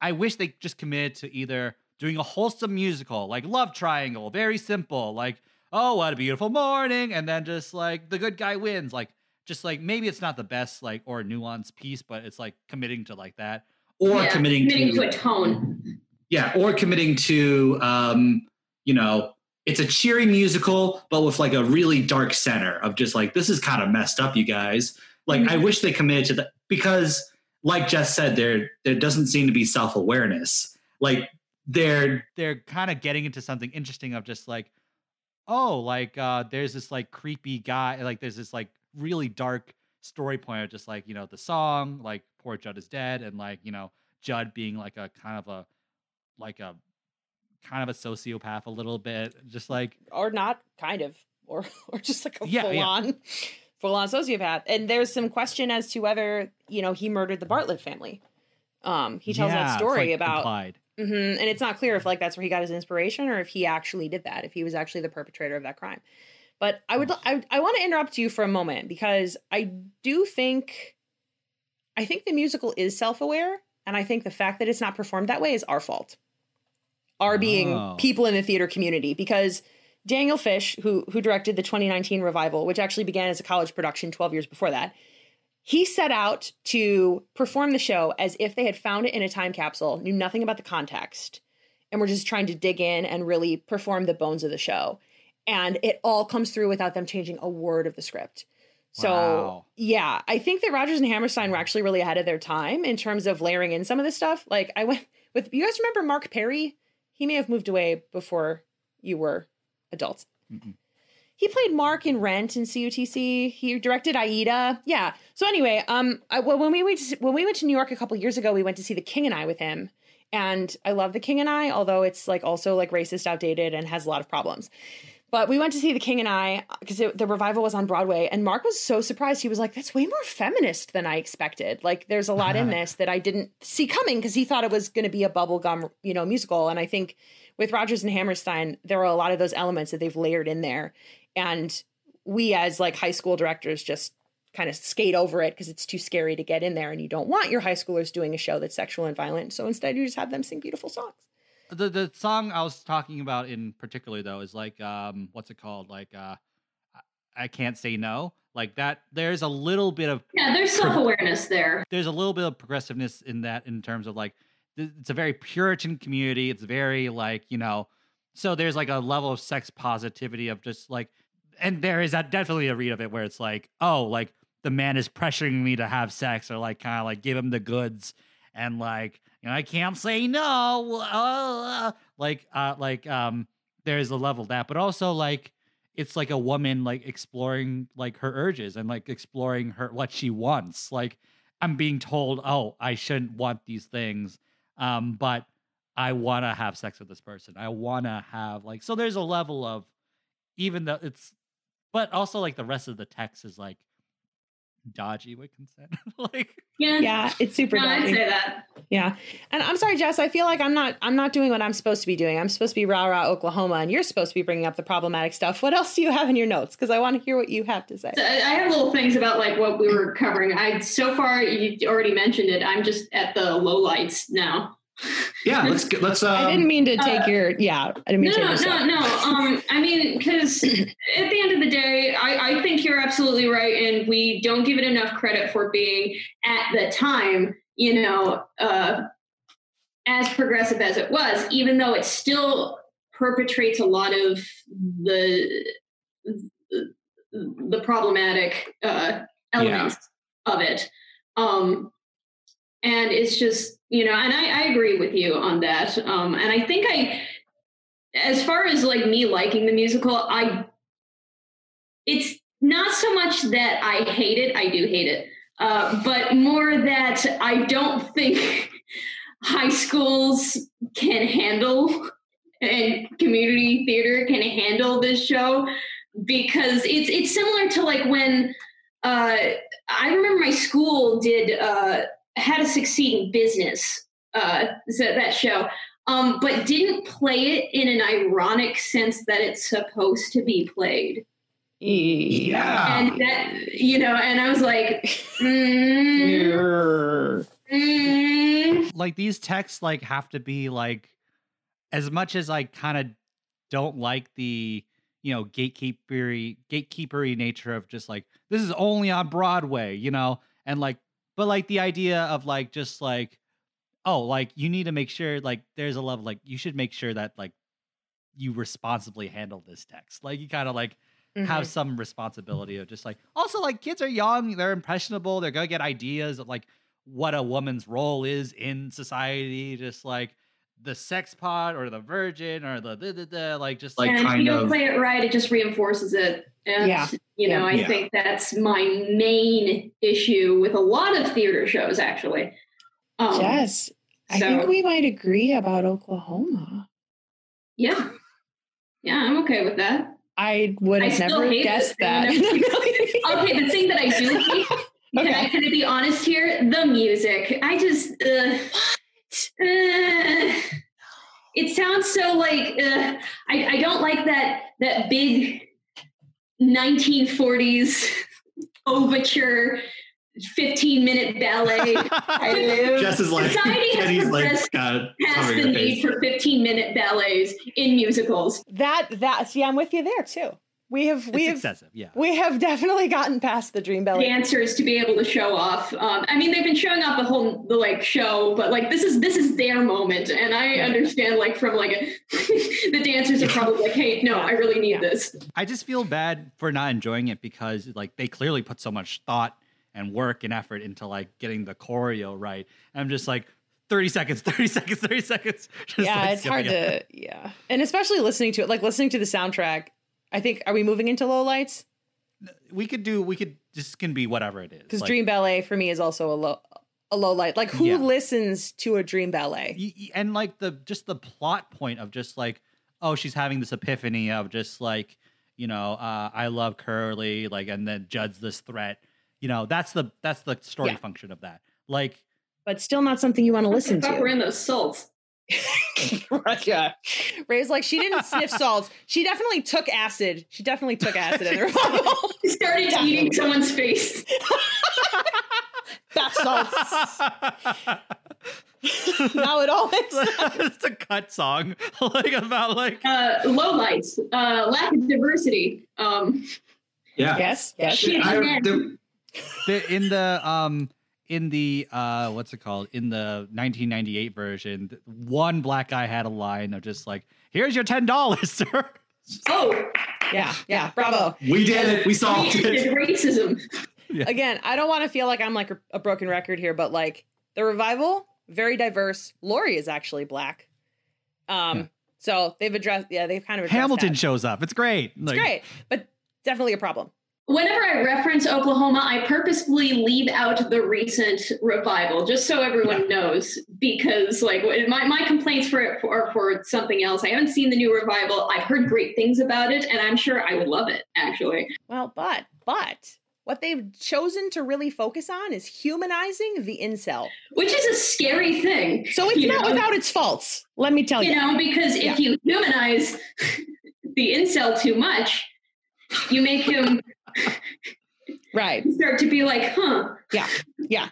i wish they just committed to either doing a wholesome musical like love triangle very simple like oh what a beautiful morning and then just like the good guy wins like just like maybe it's not the best like or nuanced piece but it's like committing to like that Or Yeah, committing, committing to, to a tone. yeah, or committing to um, you know, it's a cheery musical, but with like a really dark center of just like this is kind of messed up, you guys. Like I Mhm. wish they committed to that because, like Jess said, there there doesn't seem to be self awareness. Like they're they're kind of getting into something interesting of just like oh like uh there's this like creepy guy like there's this like really dark story point of just like you know the song like poor jud is dead and like you know jud being like a kind of a like a kind of a sociopath a little bit just like or not kind of. Or or just like a Yeah, full yeah. on full on sociopath. And there's some question as to whether you know he murdered the bartlett family. Um he tells yeah, that story like, about implied. Mhm, and it's not clear if like that's where he got his inspiration or if he actually did that if he was actually the perpetrator of that crime. But i would i, I want to interrupt you for a moment because i do think i think the musical is self-aware and i think the fact that it's not performed that way is our fault our being Oh. people in the theater community because Daniel Fish, who who directed the 2019 revival, which actually began as a college production 12 years before that, he set out to perform the show as if they had found it in a time capsule, knew nothing about the context, and were just trying to dig in and really perform the bones of the show. And it all comes through without them changing a word of the script. So Wow. yeah, I think that Rodgers and Hammerstein were actually really ahead of their time in terms of layering in some of this stuff. Like I went with you guys remember Mark Perry? He may have moved away before you were adults. Mm-mm. He played Mark in Rent and CUTC. He directed Aida. Yeah. So anyway, um, I, well, when we went to, when we went to New York a couple years ago, we went to see The King and I with him, and I love The King and I, although it's like also like racist, outdated, and has a lot of problems. But we went to see The King and I because the revival was on Broadway, and Mark was so surprised. He was like, "That's way more feminist than I expected. Like, there's a lot in this that I didn't see coming because he thought it was going to be a bubblegum, you know, musical." And I think with Rodgers and Hammerstein, there are a lot of those elements that they've layered in there, and we as like high school directors just kind of skate over it because it's too scary to get in there, and you don't want your high schoolers doing a show that's sexual and violent. So instead, you just have them sing beautiful songs. The the song I was talking about in particular though is like um what's it called? Like uh I- can't say no. Like that there's a little bit of Yeah, there's self awareness there. there's a little bit of progressiveness in that in terms of like it's a very puritan community. It's very like you know so there's like a level of sex positivity of just like and there is that definitely a read of it where it's like oh like the man is pressuring me to have sex or like kind of like give him the goods and like know i can't say no uh, like uh like um there's a level that but also like it's like a woman like exploring like her urges and like exploring her what she wants. Like i'm being told oh i shouldn't want these things um but i want to have sex with this person. I want to have like so there's a level of even though it's but also like the rest of the text is like dodgy with consent. like Yeah. Yeah, it's super No, I'd dodgy. say that. Yeah. And I'm sorry, Jess, I feel like I'm not I'm not doing what I'm supposed to be doing. I'm supposed to be rah rah Oklahoma and you're supposed to be bringing up the problematic stuff. What else do you have in your notes? Because I want to hear what you have to say. So I I have little things about like what we were covering. I so far you already mentioned it. I'm just at the lowlights now. Yeah, let's get, let's. Um, I didn't mean to take uh, your yeah, I didn't mean No, to take your no, stuff. no. Um, I mean, because at the end of the day, I, I think you're absolutely right, and we don't give it enough credit for being at the time, you know, uh, as progressive as it was, even though it still perpetrates a lot of the the problematic uh, elements of it. Um, and it's just you know, and I, I agree with you on that. Um, and I think I, as far as like me liking the musical, I, it's not so much that I hate it. I do hate it, uh, but more that I don't think high schools can handle and community theater can handle this show because it's it's similar to like when uh, I remember my school did uh, how to succeed in business uh, so that show, um, but didn't play it in an ironic sense that it's supposed to be played, yeah. and that you know, and I was like, mm, mm. like these texts like have to be like as much as I kind of don't like the you know gatekeepery gatekeepery nature of just like this is only on Broadway, you know, and like but like the idea of like just like oh like you need to make sure like there's a level like you should make sure that like you responsibly handle this text. Like you kind of like have mm-hmm. some responsibility of just like also like kids are young they're impressionable they're gonna get ideas of like what a woman's role is in society just like the sex pod or the virgin or the, the, the, the like just Like and if you don't of- play it right, it just reinforces it. And Yeah. you know, I Yeah. think that's my main issue with a lot of theater shows, actually. Um, Yes. I so- think we might agree about Oklahoma. Yeah. Yeah, I'm okay with that. I would have still never hate guessed that. Okay, the thing that I do hate, can, I, Okay. can I be honest here? The music. I just, uh, uh, it sounds so like, uh, I, I don't like that, that big 1940s overture 15 minute ballet. Jess is like, Society has Kenny's like, progressed God, past the need face. for 15 minute ballets in musicals. that that see, I'm with you there too. We have we it's have excessive yeah we have definitely gotten past the dream ballet. dancers to be able to show off. Um, I mean, they've been showing off the whole the like show, but like this is this is their moment, and I understand like from like a, the dancers are probably like, hey, no, I really need Yeah. this. I just feel bad for not enjoying it because like they clearly put so much thought and work and effort into like getting the choreo right. And I'm just like 30 seconds, 30 seconds, 30 seconds. Just, yeah, like, it's hard skipping it. to yeah. And especially listening to it, like listening to the soundtrack. I think are we moving into low lights? We could do we could this can be whatever it is. Because Like, Dream Ballet for me is also a low a low light. Like who Yeah. listens to a Dream Ballet? y- y- and like the just the plot point of just like oh she's having this epiphany of just like you know uh i love curly like and then jud's this threat you know that's the that's the story Yeah. function of that like But still not something you want to listen to. we're in those salts. Yeah. Ray's like, she didn't sniff salts. She definitely took acid. She definitely took acid in the revival. He started eating someone's face. Bath salts. now it all makes sense. it's a cut song like about like Uh, low lights, uh, lack of diversity. Um, Yeah. Yes, yes. Shit. I, Yeah. the, the, in the um in the uh what's it called in the 1998 version one black guy had a line of just like here's your ten dollars sir oh, Yeah, yeah. Bravo. we did it. We solved we it. did racism. Again, I don't want to feel like I'm like a, a broken record here, but like the revival, very diverse. Laurey is actually black. Um, Yeah. so they've addressed, yeah, they've kind of addressed hamilton that. shows up it's great It's great, but definitely a problem. Whenever I reference Oklahoma, I purposefully leave out the recent revival, just so everyone knows, because like my, my complaints for it are for something else. I haven't seen the new revival. I've heard great things about it, and I'm sure I would love it. Actually, Well, but but what they've chosen to really focus on is humanizing the incel. which is a scary thing. So it's not know? without its faults. Let me tell you. You know, because if you humanize the incel too much, you make him right. start to be like, huh. Yeah. Yeah.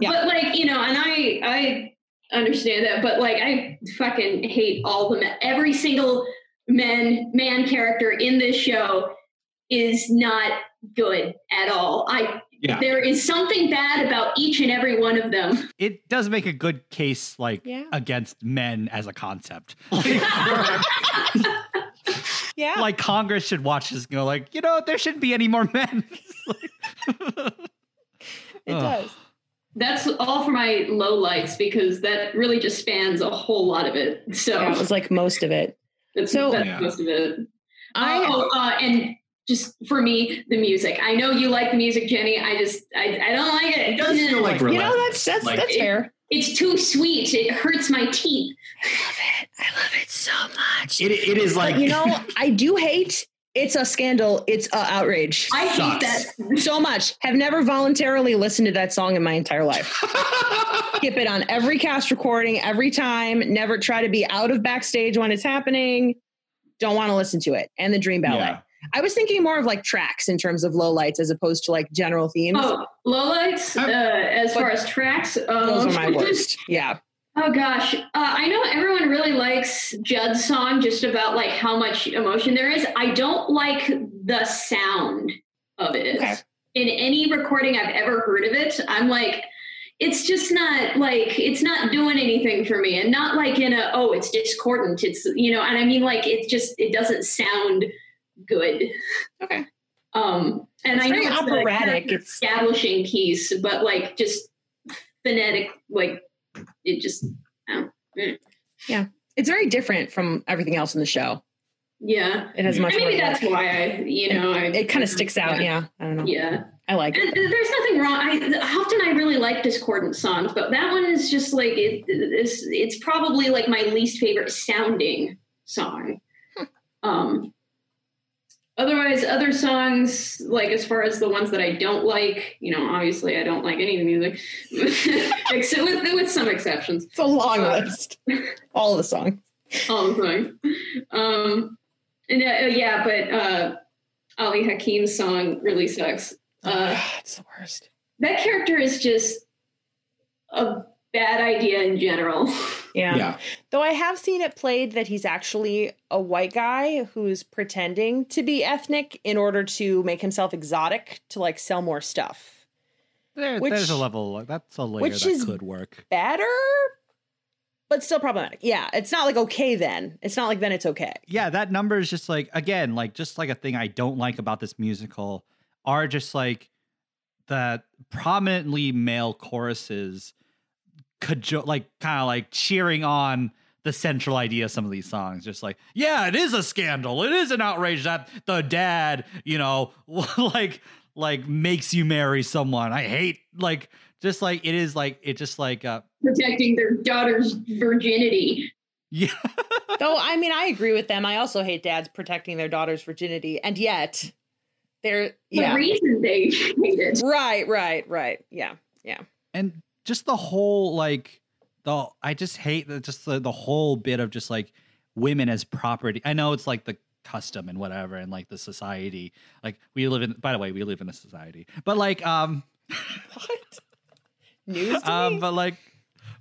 Yeah. But like, you know, and I I understand that, but like I fucking hate all the men. Every single man man character in this show is not good at all. I Yeah. there is something bad about each and every one of them. It does make a good case, like Yeah. against men as a concept. Yeah. like Congress should watch this and go, like, you know, there shouldn't be any more men. it Ugh. does. That's all for my low lights because that really just spans a whole lot of it. So Yeah, it was like most of it. that's, so- that's Yeah. most of it. I oh, uh, and just for me, the music. I know you like the music, Jenny. I just I, I don't like it. It does feel like you know that's that's Like, that's it- fair. It's too sweet. It hurts my teeth. I love it. I love it so much. It, it is like But you know, I do hate it's a scandal. It's a outrage. I hate that. so much. Have never voluntarily listened to that song in my entire life. Skip it on every cast recording, every time. Never try to be out of backstage when it's happening. Don't want to listen to it. And the Dream Ballet. Yeah. I was thinking more of like tracks in terms of lowlights as opposed to like general themes. Oh, lowlights. Uh, as far as tracks, um, Those are my worst. Yeah. Oh gosh, uh, I know everyone really likes Jud's song just about like how much emotion there is. I don't like the sound of it. Okay. In any recording I've ever heard of it, I'm like, it's just not like it's not doing anything for me, and not like in a oh it's discordant. It's you know, and I mean like it just it doesn't sound good. Okay. Um, and It's I know it's a operatic. character It's- establishing piece, but like just phonetic, like it just, mm. It's very different from everything else in the show. yeah. It has much And maybe that's like- why I, you know, I, it kind of sticks out. Yeah. I don't know. Yeah. I like And it. there's nothing wrong. I often I really like discordant songs, but that one is just like it, it's it's probably like my least favorite sounding song. Um otherwise other songs like as far as the ones that I don't like, you know, obviously I don't like any of the music except with with some exceptions. It's a long Uh, list. All the songs. all the songs Um, and uh, yeah, but uh, Ali Hakim's song really sucks. Uh, it's the worst. that character is just a bad idea in general. Yeah. yeah. Though I have seen it played that he's actually a white guy who's pretending to be ethnic in order to make himself exotic to like sell more stuff. There, Which- there's a level, that's a layer which that is- could work. Better, but still problematic. Yeah, it's not like okay then. It's not like then it's okay. yeah, that number is just like again, like just like a thing I don't like about this musical are just like the prominently male choruses cajo- like kind of like cheering on the central idea of some of these songs just like yeah it is a scandal it is an outrage that the dad you know like like makes you marry someone i hate like just like it is like it just like uh Protecting their daughter's virginity. yeah Though I mean, I agree with them. I also hate dads protecting their daughter's virginity, and yet they're The yeah. reason they hate it. Right, right, right. Yeah, yeah. and just the whole like the I just hate the just the, the whole bit of just like women as property. I know it's like the custom and whatever and like the society. Like we live in by the way, we live in a society. But like um What? News to um but like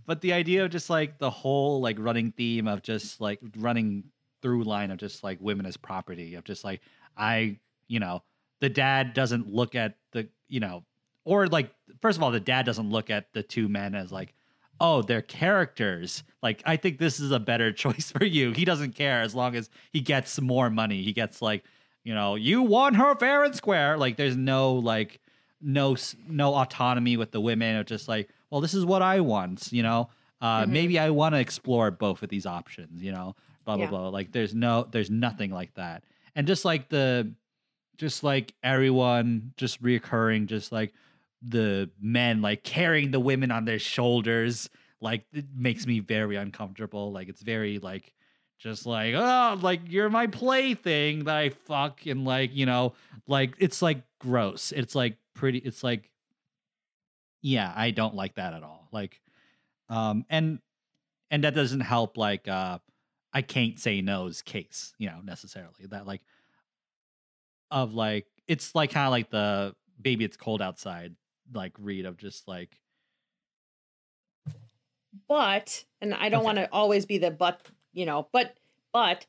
but the idea of just like the whole like running theme of just like running through line of just like women as property of just like I, you know, the dad doesn't look at the, you know, or like first of all the dad doesn't look at the two men as like oh they're characters. Like i think this is a better choice for you. He doesn't care as long as he gets more money. He gets like you know you won her fair and square. Like there's no like no no autonomy with the women of just like well this is what i want you know? Uh Mhm. maybe i want to explore both of these options you know? Blah blah Yeah. blah. Like there's no there's nothing like that. And just like the just like everyone just reoccurring just like the men like carrying the women on their shoulders like it makes me very uncomfortable like it's very like just like oh like you're my plaything that I fuck and like you know like it's like gross. It's like pretty. It's like yeah, I don't like that at all. Like um and and that doesn't help like uh I can't say no's case, you know, necessarily. That like of like it's like kind of like the baby it's cold outside like read of just like But, and I don't Okay. want to always be the but, you know, but, but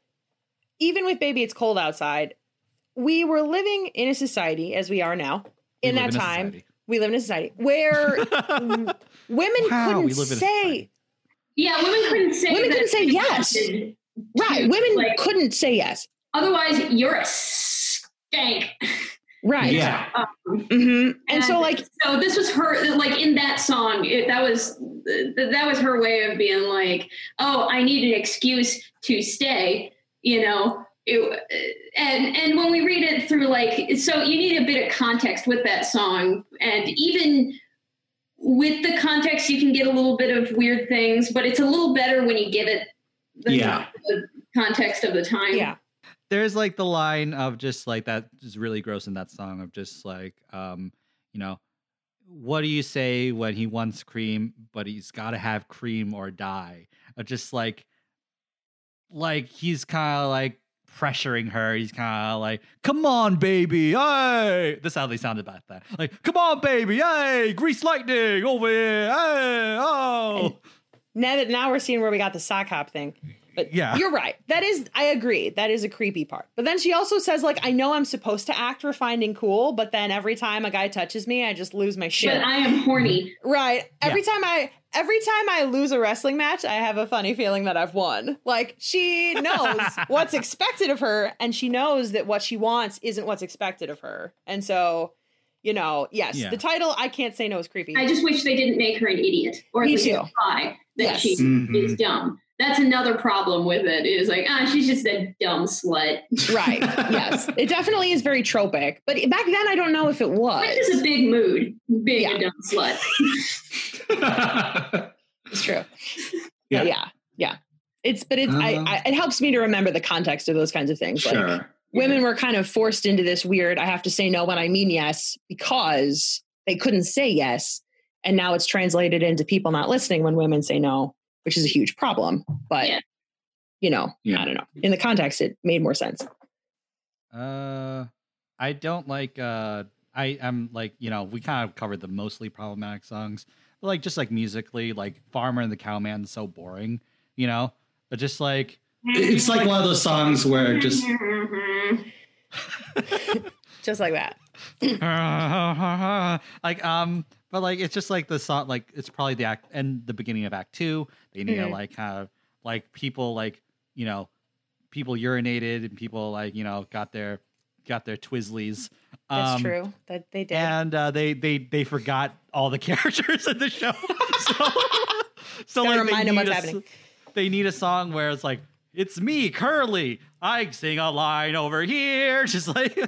even with Baby It's Cold Outside, we were living in a society as we are now. In live that a time, society. we live in a society where women Wow, couldn't we live in a say. Yeah, women couldn't say. Women couldn't say yes. wanted right, women like, couldn't say yes. Otherwise, you're a stank. Right. Yeah. hmm And so, like, so this was her like in that song. It, that was that was her way of being like, oh, I need an excuse to stay. You know. It, and and when we read it through like so you need a bit of context with that song and even with the context you can get a little bit of weird things but it's a little better when you give it the, Yeah. the context of the time yeah. There's like the line of just like that is really gross in that song of just like um you know what do you say when he wants cream but he's got to have cream or die? Of just like like he's kind of like pressuring her. He's kind of like come on baby hey! This is how they sounded about that like come on baby hey grease lightning over here hey oh! Now that now we're seeing where we got the sock hop thing. But Yeah. you're right. That is, I agree. That is a creepy part. But then she also says, like, I know I'm supposed to act refined and cool, but then every time a guy touches me, I just lose my shit. but i am horny right. Every time I, every time I lose a wrestling match, I have a funny feeling that I've won. Like she knows what's expected of her, and she knows that what she wants isn't what's expected of her. And so, you know, yes, Yeah. the title I can't say no is creepy. I just wish they didn't make her an idiot or at Me least too. imply that Yes. she Mhm. is dumb. That's another problem with it. it. Is like, ah, she's just a dumb slut. right. Yes. It definitely is very tropic. But back then, I don't know if it was. Which is a big mood, being Yeah. a dumb slut. It's true. Yeah. Yeah. Yeah. Yeah. It's, but it's, I, Uh, I, it helps me to remember the context of those kinds of things. Like sure. women were kind of forced into this weird, I have to say no when I mean yes because they couldn't say yes. And now it's translated into people not listening when women say no, which is a huge problem. But, Yeah. you know, Yeah. I don't know. In the context, it made more sense. Uh, I don't like. Uh, I am like you know we kind of covered the mostly problematic songs, but like just like musically, like Farmer and the Cowman is so boring, you know. But just like It's like one of those songs where just Just like that. like um, but like it's just like the song, like it's probably the act and the beginning of Act Two. They need to Mhm. like kind of like people like you know people urinated and people like you know got their got their twizzlies. That's Um, true. That they did. and uh, they they they forgot all the characters in the show. so so like they remind 'em need what's a happening. They need a song where it's like it's me, Curly. I sing a line over here, just like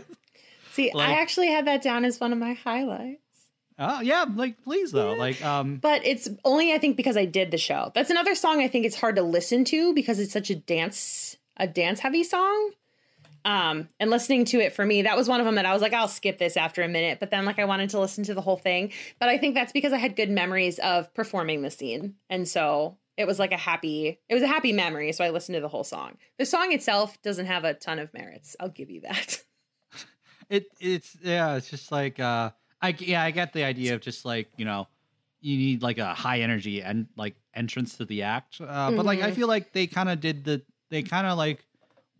See, like- I actually had that down as one of my highlights. Oh yeah, like please though, like um But it's only I think because I did the show. That's another song I think it's hard to listen to because it's such a dance a dance heavy song. Um and listening to it for me, that was one of them that I was like I'll skip this after a minute, but then like I wanted to listen to the whole thing. But I think that's because I had good memories of performing the scene. And so it was like a happy it was a happy memory, so I listened to the whole song. The song itself doesn't have a ton of merits. I'll give you that. it it's yeah, it's just like uh I yeah, I get the idea of just like, you know, you need like a high energy and like entrance to the act. Uh, but like I Mhm. feel like they kind of did the they kind of like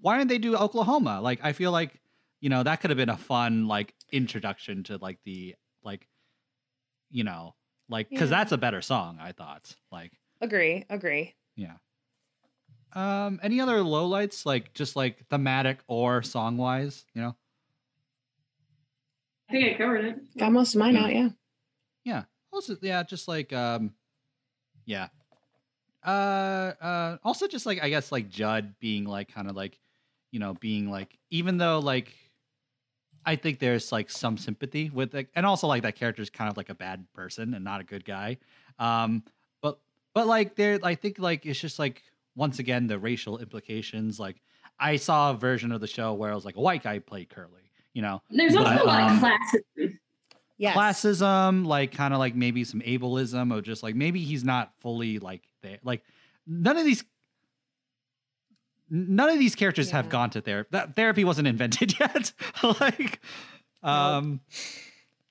why didn't they do Oklahoma? Like I feel like you know that could have been a fun like introduction to like the like you know like because Yeah. that's a better song I thought like agree, agree. yeah. Um, any other lowlights like just like thematic or song wise? You know, I think I covered it. Got most of mine out, yeah. yeah. Also, yeah, just like um, yeah. Uh, uh. Also, just like I guess like Jud being like kind of like, you know, being like even though like, I think there's like some sympathy with it, and also like that character is kind of like a bad person and not a good guy. Um, but but like there, I think like it's just like once again the racial implications. Like I saw a version of the show where it was like a white guy played Curly. You know, There's also But, a lot um, of classism. Yes. classism, like kind of like maybe some ableism, or just like maybe he's not fully like there. Like none of these, none of these characters have gone to therapy. That therapy wasn't invented yet. like, um,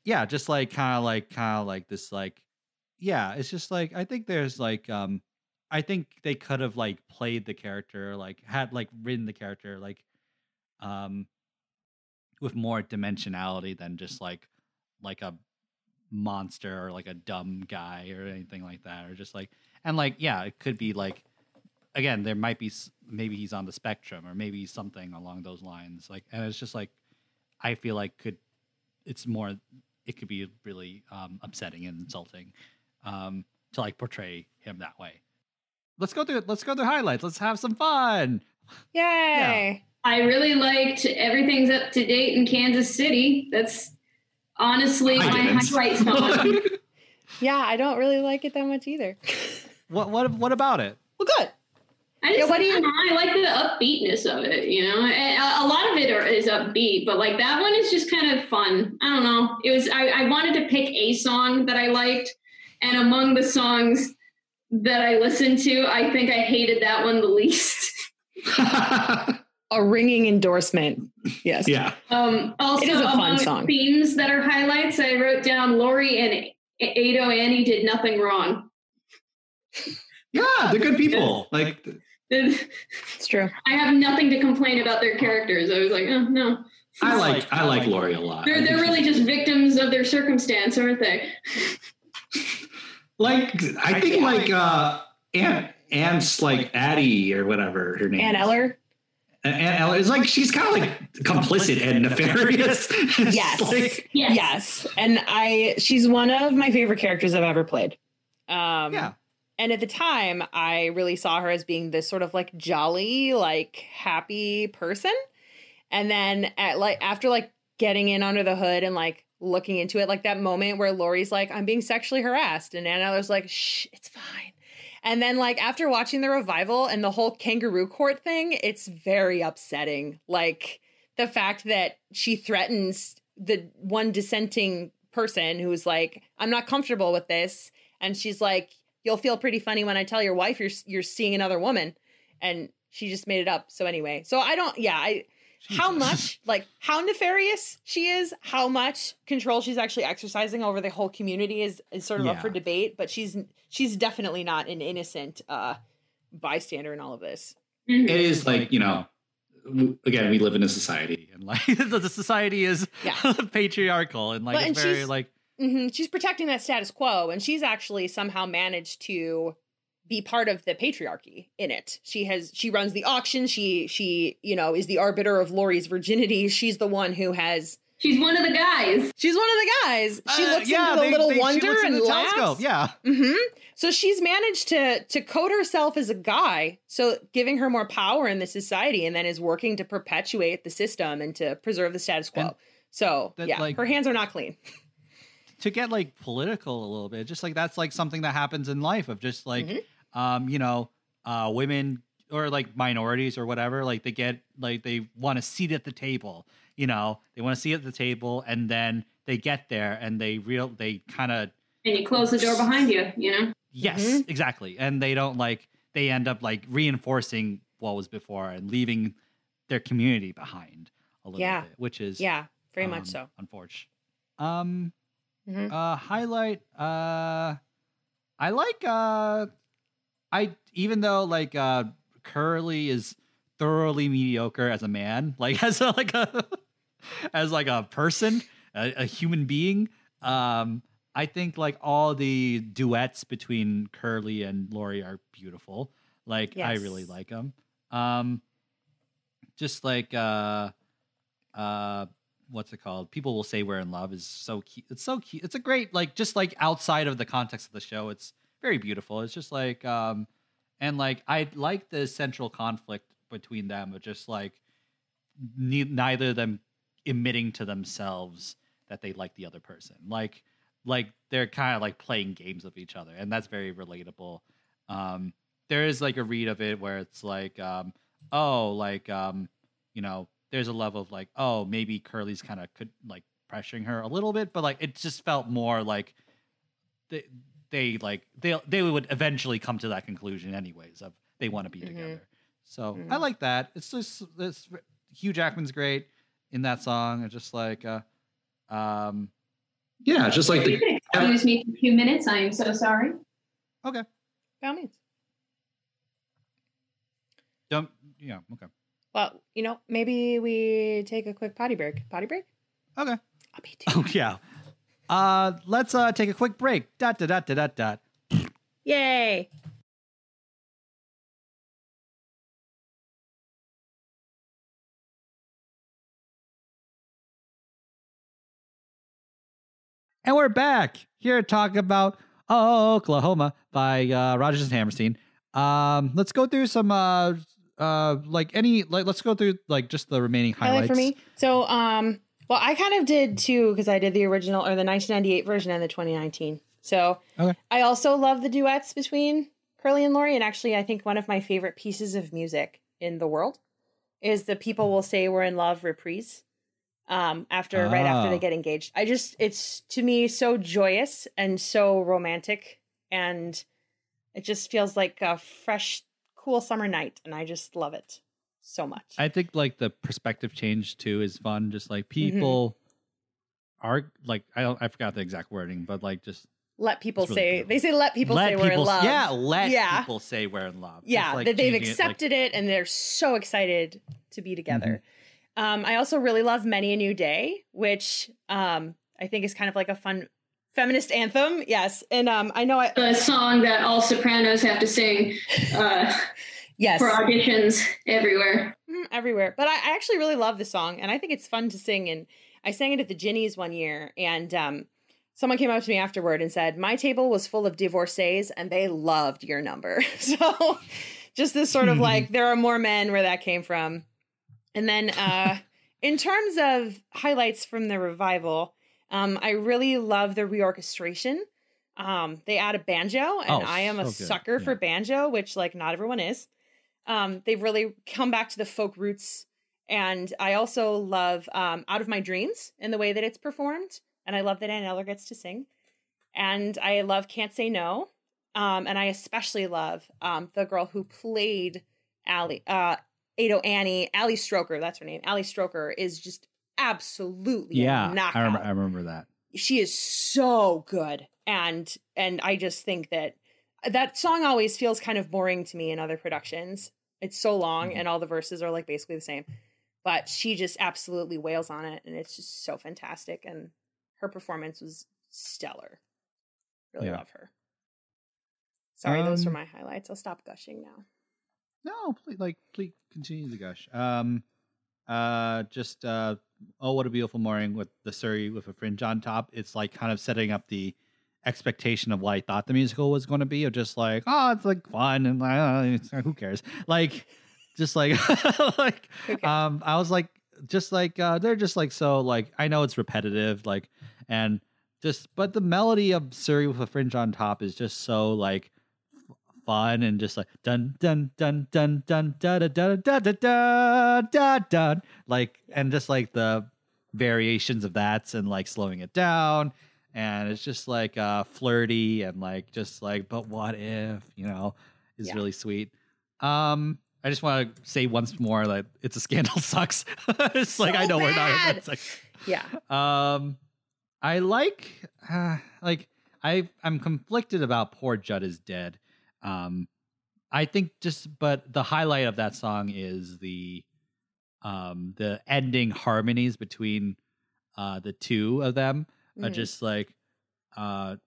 yeah, just like kind of like kind of like this like, yeah, it's just like I think there's like um, I think they could have like played the character, like had like written the character like, um, with more dimensionality than just like like a monster or like a dumb guy or anything like that or just like and like yeah it could be like again there might be maybe he's on the spectrum or maybe something along those lines like and it's just like i feel like could it's more it could be really um upsetting and insulting um to like portray him that way. Let's go through it let's go through highlights let's have some fun. Yay. I really liked everything's up to date in Kansas City. That's honestly I my didn't. highlight song. Yeah. I don't really like it that much either. what what what about it well, good. I just Yeah, what do I you- I like the upbeatness of it, you know. A, a lot of it are, is upbeat, but like that one is just kind of fun. I don't know. It was I, I wanted to pick a song that I liked, and among the songs that I listened to, I think I hated that one the least. A ringing endorsement. Yes. yeah. Um, also, It is a fun among song. themes that are highlights, I wrote down Laurey and A- Ado Annie did nothing wrong. Yeah, they're good people. Like, It's true. I have nothing to complain about their characters. I was like, oh no, I like I like Laurey a lot. They're they're really just victims of their circumstance, aren't they? like I think like uh Aunt Aunt's like Addie or whatever her name. Ann is. Eller. Aunt Eller is like she's kind of like complicit and nefarious. Yes. like- Yes. Yes. And I she's one of my favorite characters I've ever played. Um yeah and at the time I really saw her as being this sort of like jolly, like happy person. And then at like after like getting in under the hood and like looking into it, like that moment where Laurey's like, I'm being sexually harassed, and Anna was like, shh, it's fine. And then like after watching the revival and the whole kangaroo court thing, it's very upsetting. Like the fact that she threatens the one dissenting person who's like, I'm not comfortable with this. And she's like, You'll feel pretty funny when I tell your wife you're you're seeing another woman. And she just made it up. So anyway, so I don't yeah, I how much like how nefarious she is, how much control she's actually exercising over the whole community is is sort of up for debate, but she's she's definitely not an innocent uh bystander in all of this. Mhm. it is like you know. Again, we live in a society. and like the, the society is Yeah. patriarchal and like But- it's and very she's- like hmm She's protecting that status quo, and she's actually somehow managed to be part of the patriarchy in it. She has she runs the auction. She she you know is the arbiter of Laurey's virginity. She's the one who has. She's one of the guys. She's one of the guys. She uh, looks yeah, into the they- little they- wonder and into the laughs. telescope, yeah hmm So she's managed to to code herself as a guy, so giving her more power in the society, and then is working to perpetuate the system and to preserve the status quo. And so that, yeah, like- her hands are not clean. to get like political a little bit just like that's like something that happens in life of just like Mhm. Um you know uh women or like minorities or whatever like they get like they want a seat at the table you know they want to see at the table and then they get there and they real they kind of And you close the door behind you, you know? yes Mhm. exactly and they don't like they end up like reinforcing what was before and leaving their community behind a little Yeah. bit which is Yeah, very much um, so. unfortunate um Mhm. uh highlight uh i like uh i even though like uh curly is thoroughly mediocre as a man like as a like a as like a person a, a human being um i think like all the duets between curly and laurey are beautiful. Like i really like them um just like uh uh what's it called? People will say we're in love is so cute it's so cute it's a great like just like outside of the context of the show it's very beautiful. It's just like um and like i like the central conflict between them of just like ne- neither of them admitting to themselves that they like the other person. Like like they're kind of like playing games with each other and that's very relatable. Um there is like a read of it where it's like, um, oh, like um, you know, there's a level of like, oh, maybe Curly's kind of could like pressuring her a little bit, but like it just felt more like they they like they they would eventually come to that conclusion anyways of they want to be Mhm. together. So I Mhm. like that. It's just this Hugh Jackman's great in that song. It's just like uh um Yeah, just like you the excuse me for a few minutes. I am so sorry. okay. By all means. Don't yeah, okay. Well, you know, maybe we take a quick potty break. Potty break? Okay. I'll be too. Oh yeah. Uh let's uh take a quick break. Dot dot dot dot dot. dot. Yay. And we're back here to talk about Oklahoma by uh, Rodgers and Hammerstein. Um, let's go through some uh, uh, like any like let's go through like just the remaining highlights Highlight for me. So, um, well, I kind of did too because I did the original or the 1998 version and the 2019. So, Okay. I also love the duets between Curly and Laurey. And actually, I think one of my favorite pieces of music in the world is the "People Will Say We're in Love" reprise. Um, after right after Ah. they get engaged, I just it's to me so joyous and so romantic, and it just feels like a fresh, cool summer night, and I just love it so much. I think like the perspective change too is fun. Just like Mm-hmm. people are like I don't I forgot the exact wording, but like just let people really say beautiful. they say let people let say we're in love. yeah let Yeah. people say we're in love. yeah, like, that they've changing it, like- accepted it, and they're so excited to be together. Um, I also really love "Many a New Day," which um, I think is kind of like a fun feminist anthem. Yes, and um, I know I The song that all sopranos have to sing uh, yes for auditions everywhere. Mm, everywhere. But I, I actually really love the song, and I think it's fun to sing. And I sang it at the Ginnies one year, and um, someone came up to me afterward and said, "My table was full of divorcees, and they loved your number." so, just this sort of like there are more men where that came from. And then, uh, in terms of highlights from the revival, um, I really love the reorchestration. Um, they add a banjo, and Oh, I am a so good, sucker for banjo, which like not everyone is. Um, they've really come back to the folk roots, and I also love um, "Out of My Dreams" in the way that it's performed, and I love that Aunt Eller gets to sing, and I love "Can't Say No," um, and I especially love um, the girl who played Ali, uh, Ado Annie, Ali Stroker. That's her name. Ali Stroker is just absolutely yeah, I knockout remember, I remember that. she is so good and and i just think that that song always feels kind of boring to me in other productions it's so long Mhm. and all the verses are like basically the same but she just absolutely wails on it and it's just so fantastic and her performance was stellar really Yeah. love her sorry those are Um, my highlights i'll stop gushing now No, please, like, please continue the gush. Um, uh, just uh, oh, what a beautiful morning with the Surrey with a fringe on top. It's like kind of setting up the expectation of what I thought the musical was going to be. Of just like, oh, it's like fun and uh, it's, who cares? Like, just like, like, cares? um, I was like, just like uh, they're just like so like I know it's repetitive, like, and just but the melody of Surrey with a fringe on top is just so like fun and just like dun dun dun dun dun da da da da da da da da like and just like the variations of that and like slowing it down and it's just like uh flirty and like just like but what if you know is Yeah. really sweet um I just want to say once more that it's a scandal sucks. it's like I So know we're not. It's like, yeah um, I like, uh, like I I'm conflicted about "Poor Jud is Dead." Um, I think just, but the highlight of that song is the, um, the ending harmonies between, uh, the two of them are Mhm. just like, uh,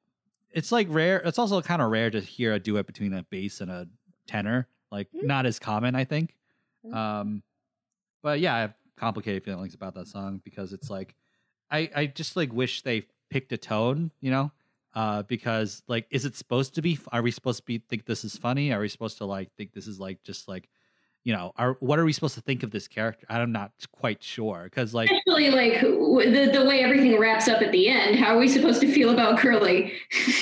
it's like rare. It's also kind of rare to hear a duet between a bass and a tenor. Like Mhm. not as common, I think. Mhm. Um, but yeah, I have complicated feelings about that song because it's like, I I just like wish they picked a tone, you know, uh, because like, is it supposed to be? Are we supposed to be think this is funny? Are we supposed to like think this is like just like, you know, are what are we supposed to think of this character? I'm not quite sure because like Especially like the the way everything wraps up at the end. How are we supposed to feel about Curly?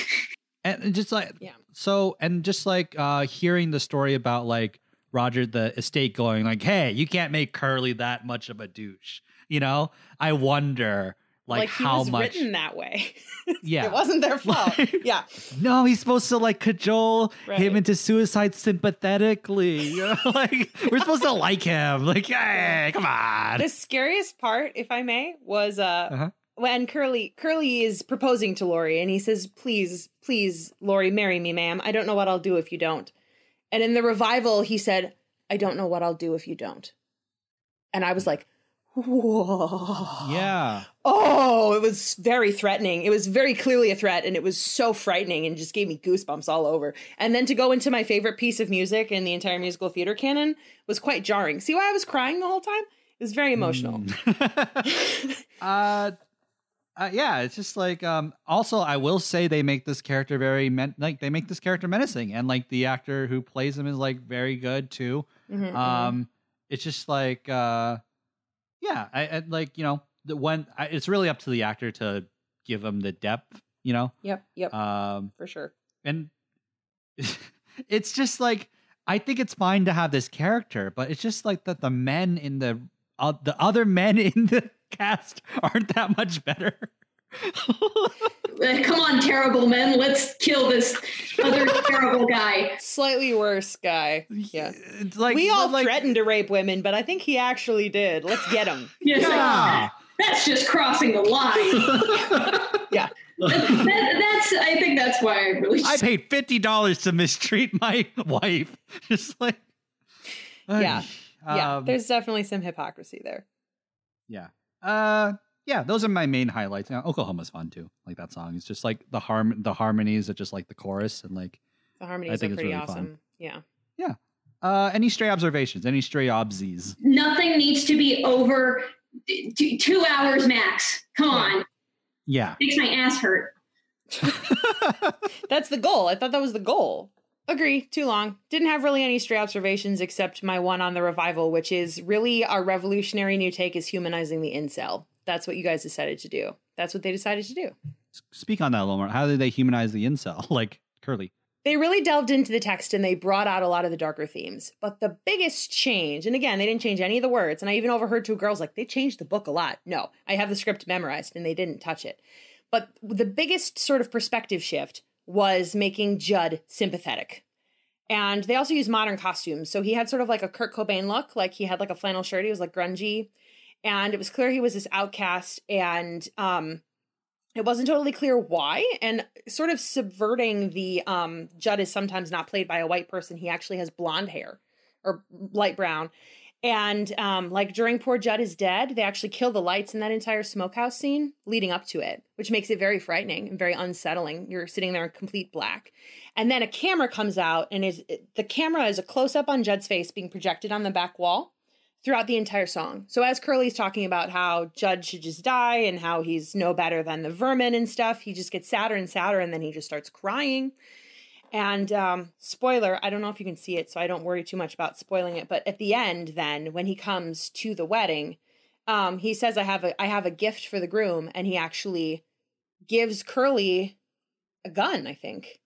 and and just like Yeah. so and just like uh hearing the story about like roger the estate going like hey you can't make curly that much of a douche you know i wonder like, Like, he how was much written that way. yeah it wasn't their fault. Yeah. no he's supposed to like cajole him into suicide sympathetically you know? like we're supposed to like him like hey come on The scariest part, if I may, was uh Uh-huh. when Curly Curly is proposing to Laurey and he says, Please, please, Laurey, marry me, ma'am. I don't know what I'll do if you don't. And in the revival, he said, I don't know what I'll do if you don't. And I was like, Whoa. yeah Oh, it was very threatening. It was very clearly a threat, and it was so frightening and just gave me goosebumps all over. And then to go into my favorite piece of music in the entire musical theater canon was quite jarring. See why I was crying the whole time? It was very emotional. Mm. uh, uh, yeah, it's just like um also I will say they make this character very men- like they make this character menacing and like the actor who plays him is like very good too. Mhm, mhm. Um it's just like uh yeah, I, I like you know the when I, it's really up to the actor to give him the depth, you know. yep, yep, Um for sure. and it's just like I think it's fine to have this character, but it's just like that the men in the uh, the other men in the cast aren't that much better. Come on, terrible men. Let's kill this other terrible guy. Slightly worse guy. Yeah. It's like we all like, threatened to rape women, but I think he actually did. Let's get him. Yes, Yeah. that's just crossing the line. Yeah. That- that- that's. I think that's why I really. I paid fifty dollars to mistreat my wife. Just like Yeah. Yeah. Um, There's definitely some hypocrisy there. yeah. Uh yeah, those are my main highlights. Now, Oklahoma's fun too. Like that song. It's just like the harm the harmonies are just like the chorus and like The harmonies I think are it's pretty really fun. awesome. Yeah. Yeah. Uh any stray observations, any stray obsies. Nothing needs to be over t- two hours max. Come on, Yeah. makes my ass hurt. That's the goal. I thought that was the goal. Agree, too long. Didn't have really any stray observations except my one on the revival, which is really our revolutionary new take is humanizing the incel. That's what you guys decided to do. That's what they decided to do. Speak on that a little more. How did they humanize the incel? Like Curly. They really delved into the text and they brought out a lot of the darker themes. But the biggest change, and again, they didn't change any of the words, and I even overheard two girls like, they changed the book a lot. No, I have the script memorized and they didn't touch it. But the biggest sort of perspective shift was making Jud sympathetic. And they also used modern costumes. So he had sort of like a Kurt Cobain look, like he had like a flannel shirt, he was like grungy. And it was clear he was this outcast and um it wasn't totally clear why and sort of subverting the um jud is sometimes not played by a white person. He actually has blonde hair or light brown and um like during poor jud is dead they actually kill the lights in that entire smokehouse scene leading up to it which makes it very frightening and very unsettling. You're sitting there in complete black. And then a camera comes out and is the camera is a close up on jud's face being projected on the back wall throughout the entire song. So as Curly's talking about how Jud should just die and how he's no better than the vermin and stuff, he just gets sadder and sadder and then he just starts crying. And um, spoiler, I don't know if you can see it, so I don't worry too much about spoiling it. But at the end, then when he comes to the wedding, um, he says, "I have a I have a gift for the groom," and he actually gives Curly a gun. I think,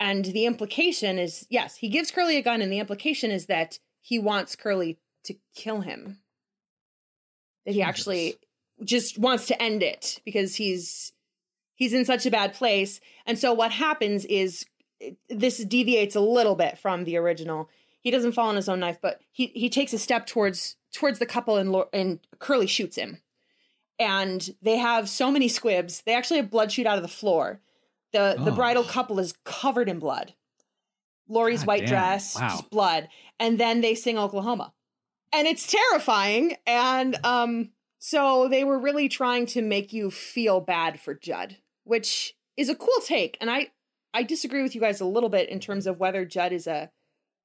and the implication is yes, he gives Curly a gun, and the implication is that he wants Curly to kill him. That he actually just wants to end it because he's he's in such a bad place. And so what happens is this deviates a little bit from the original. He doesn't fall on his own knife, but he he takes a step towards towards the couple and and Curly shoots him. And they have so many squibs. They actually have blood shoot out of the floor. The the Oh. bridal couple is covered in blood. Laurey's God white damn. dress, Wow. just blood. And then they sing Oklahoma. And it's terrifying. And um, so they were really trying to make you feel bad for Jud, which is a cool take. And I I disagree with you guys a little bit in terms of whether Jud is a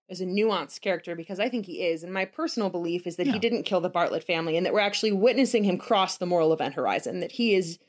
is a nuanced character because I think he is. And my personal belief is that Yeah. he didn't kill the Bartlett family and that we're actually witnessing him cross the moral event horizon, that he is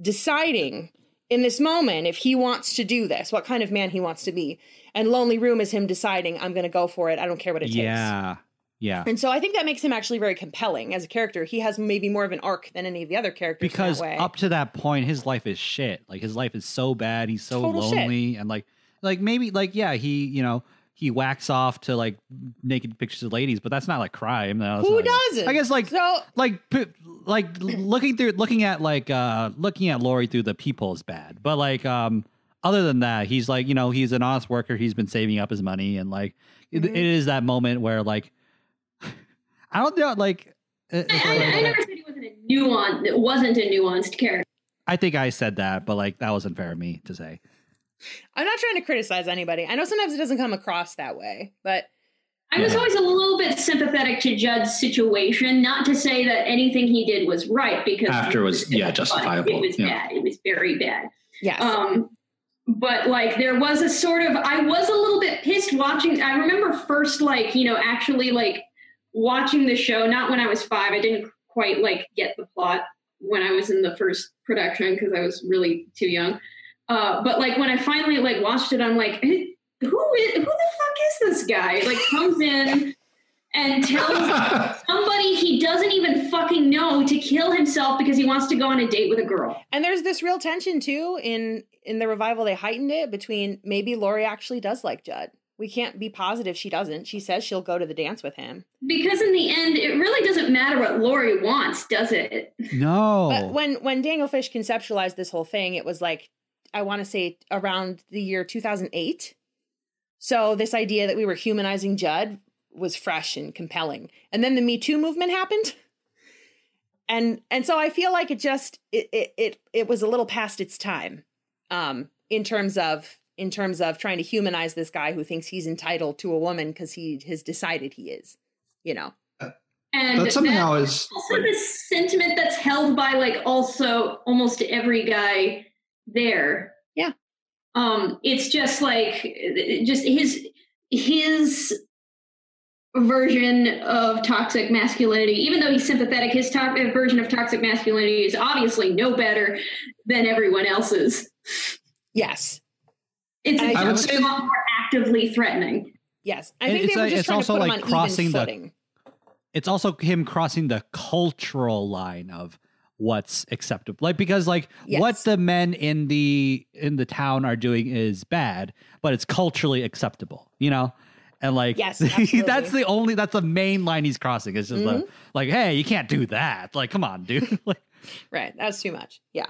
deciding in this moment if he wants to do this, what kind of man he wants to be. And Lonely Room is him deciding, I'm going to go for it. I don't care what it takes. Yeah. Yeah. And so I think that makes him actually very compelling as a character. He has maybe more of an arc than any of the other characters. because up to that point his life is shit like his life is so bad he's so Total shit. lonely and like like maybe like yeah he you know he whacks off to like naked pictures of ladies but that's not like crime that's who doesn't? i guess like so. like like looking through looking at like uh looking at Laurey through the peephole is bad but like um other than that he's like you know he's an honest worker he's been saving up his money and like it, Mhm. it is that moment where like i don't know like it- I, it's I, I never said he wasn't a nuanced. It wasn't a nuanced character. I think I said that, but like that wasn't fair of me to say. I'm not trying to criticize anybody. I know sometimes it doesn't come across that way, but I was Yeah. always a little bit sympathetic to Jud's situation. Not to say that anything he did was right, because After was, yeah, justifiable, It was yeah. bad. It was very bad. yes. Um, but like there was a sort of I was a little bit pissed watching. I remember first like you know actually like watching the show. Not when I was five. I didn't quite like get the plot when I was in the first production because I was really too young. Uh, but like when I finally like watched it, I'm like, who is who the fuck is this guy? Like comes in and tells somebody he doesn't even fucking know to kill himself because he wants to go on a date with a girl. and there's this real tension too in in the revival. They heightened it between maybe Laurey actually does like Jud. We can't be positive she doesn't. She says she'll go to the dance with him. Because in the end, it really doesn't matter what Laurey wants, does it? No. But when when Daniel Fish conceptualized this whole thing, it was like I want to say around the year 2008. So this idea that we were humanizing Jud was fresh and compelling. And then the Me Too movement happened. And and so I feel like it just it it it, it was a little past its time um in terms of in terms of trying to humanize this guy who thinks he's entitled to a woman because he has decided he is, you know. And That's something that- I was also the sentiment that's held by like also almost every guy there. Yeah. Um, it's just like just his his version of toxic masculinity. Even though he's sympathetic, his to- version of toxic masculinity is obviously no better than everyone else's. Yes. It's I- I would say- a lot more actively threatening. Yes. I think it's they were like- just it's trying also to put like him on crossing even the- it's also him crossing the cultural line of what's acceptable like because like what the men in the in the town are doing is bad but it's culturally acceptable you know and like Yes, that's the only that's the main line he's crossing it's just Mhm. like, like hey you can't do that like come on dude like Right. That's too much. Yeah.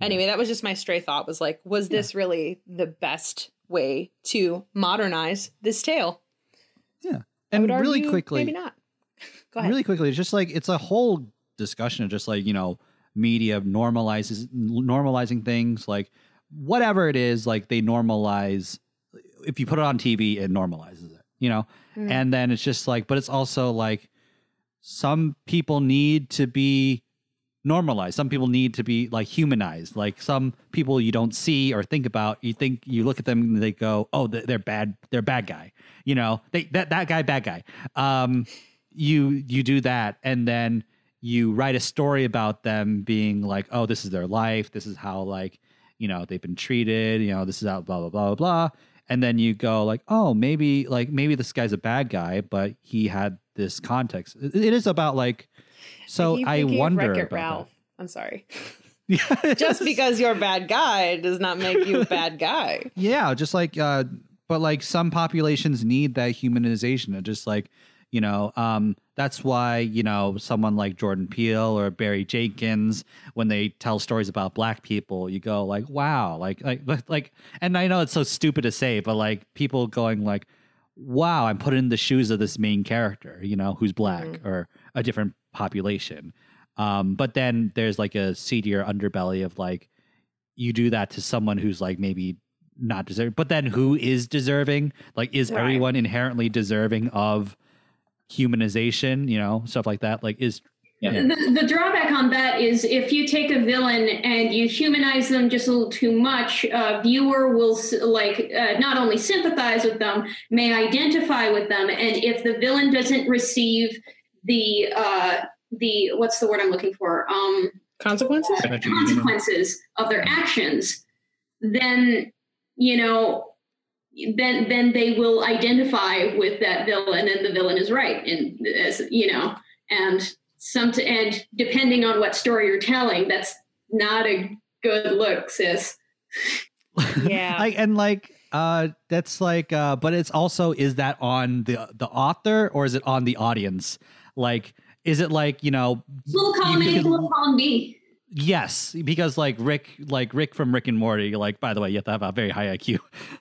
Anyway, that was just my stray thought was like, was this really the best way to modernize this tale? Yeah. and really argue quickly Maybe not. Go ahead. really quickly it's just like it's a whole discussion of just like you know media normalizes normalizing things like whatever it is like they normalize if you put it on tv it normalizes it you know Mm. and then it's just like but it's also like some people need to be normalized. Some people need to be like humanized. Like some people you don't see or think about you think you look at them and they go oh they're bad they're bad guy. You know they that that guy bad guy. Um you you do that and then you write a story about them being like oh this is their life. This is how like you know they've been treated. You know this is how blah blah blah blah blah. And then you go like oh maybe like maybe this guy's a bad guy but he had this context. It, it is about like so i wonder about Ralph. I'm sorry. that. Just because you're a bad guy does not make you a bad guy. yeah just like uh but like some populations need that humanization and just like you know um that's why you know someone like jordan peele or barry jenkins when they tell stories about black people you go like wow like like like and i know it's so stupid to say but like people going like wow i'm put in the shoes of this main character you know who's black Mhm. or a different population. Um but then there's like a seedier underbelly of like you do that to someone who's like maybe not deserving but then who is deserving? Like is Right. everyone inherently deserving of humanization you know stuff like that? Like is Yeah. The, the drawback on that is if you take a villain and you humanize them just a little too much, uh, viewer will like uh, not only sympathize with them, may identify with them, and if the villain doesn't receive the uh, the what's the word I'm looking for um, Consequences? consequences of their actions, then you know then then they will identify with that villain and the villain is right and as you know and some and depending on what story you're telling that's not a good look sis Yeah. like and like uh that's like uh but it's also is that on the the author or is it on the audience like is it like you know little column A, little column B. yes because like rick like rick from rick and morty like by the way you have to have a very high iq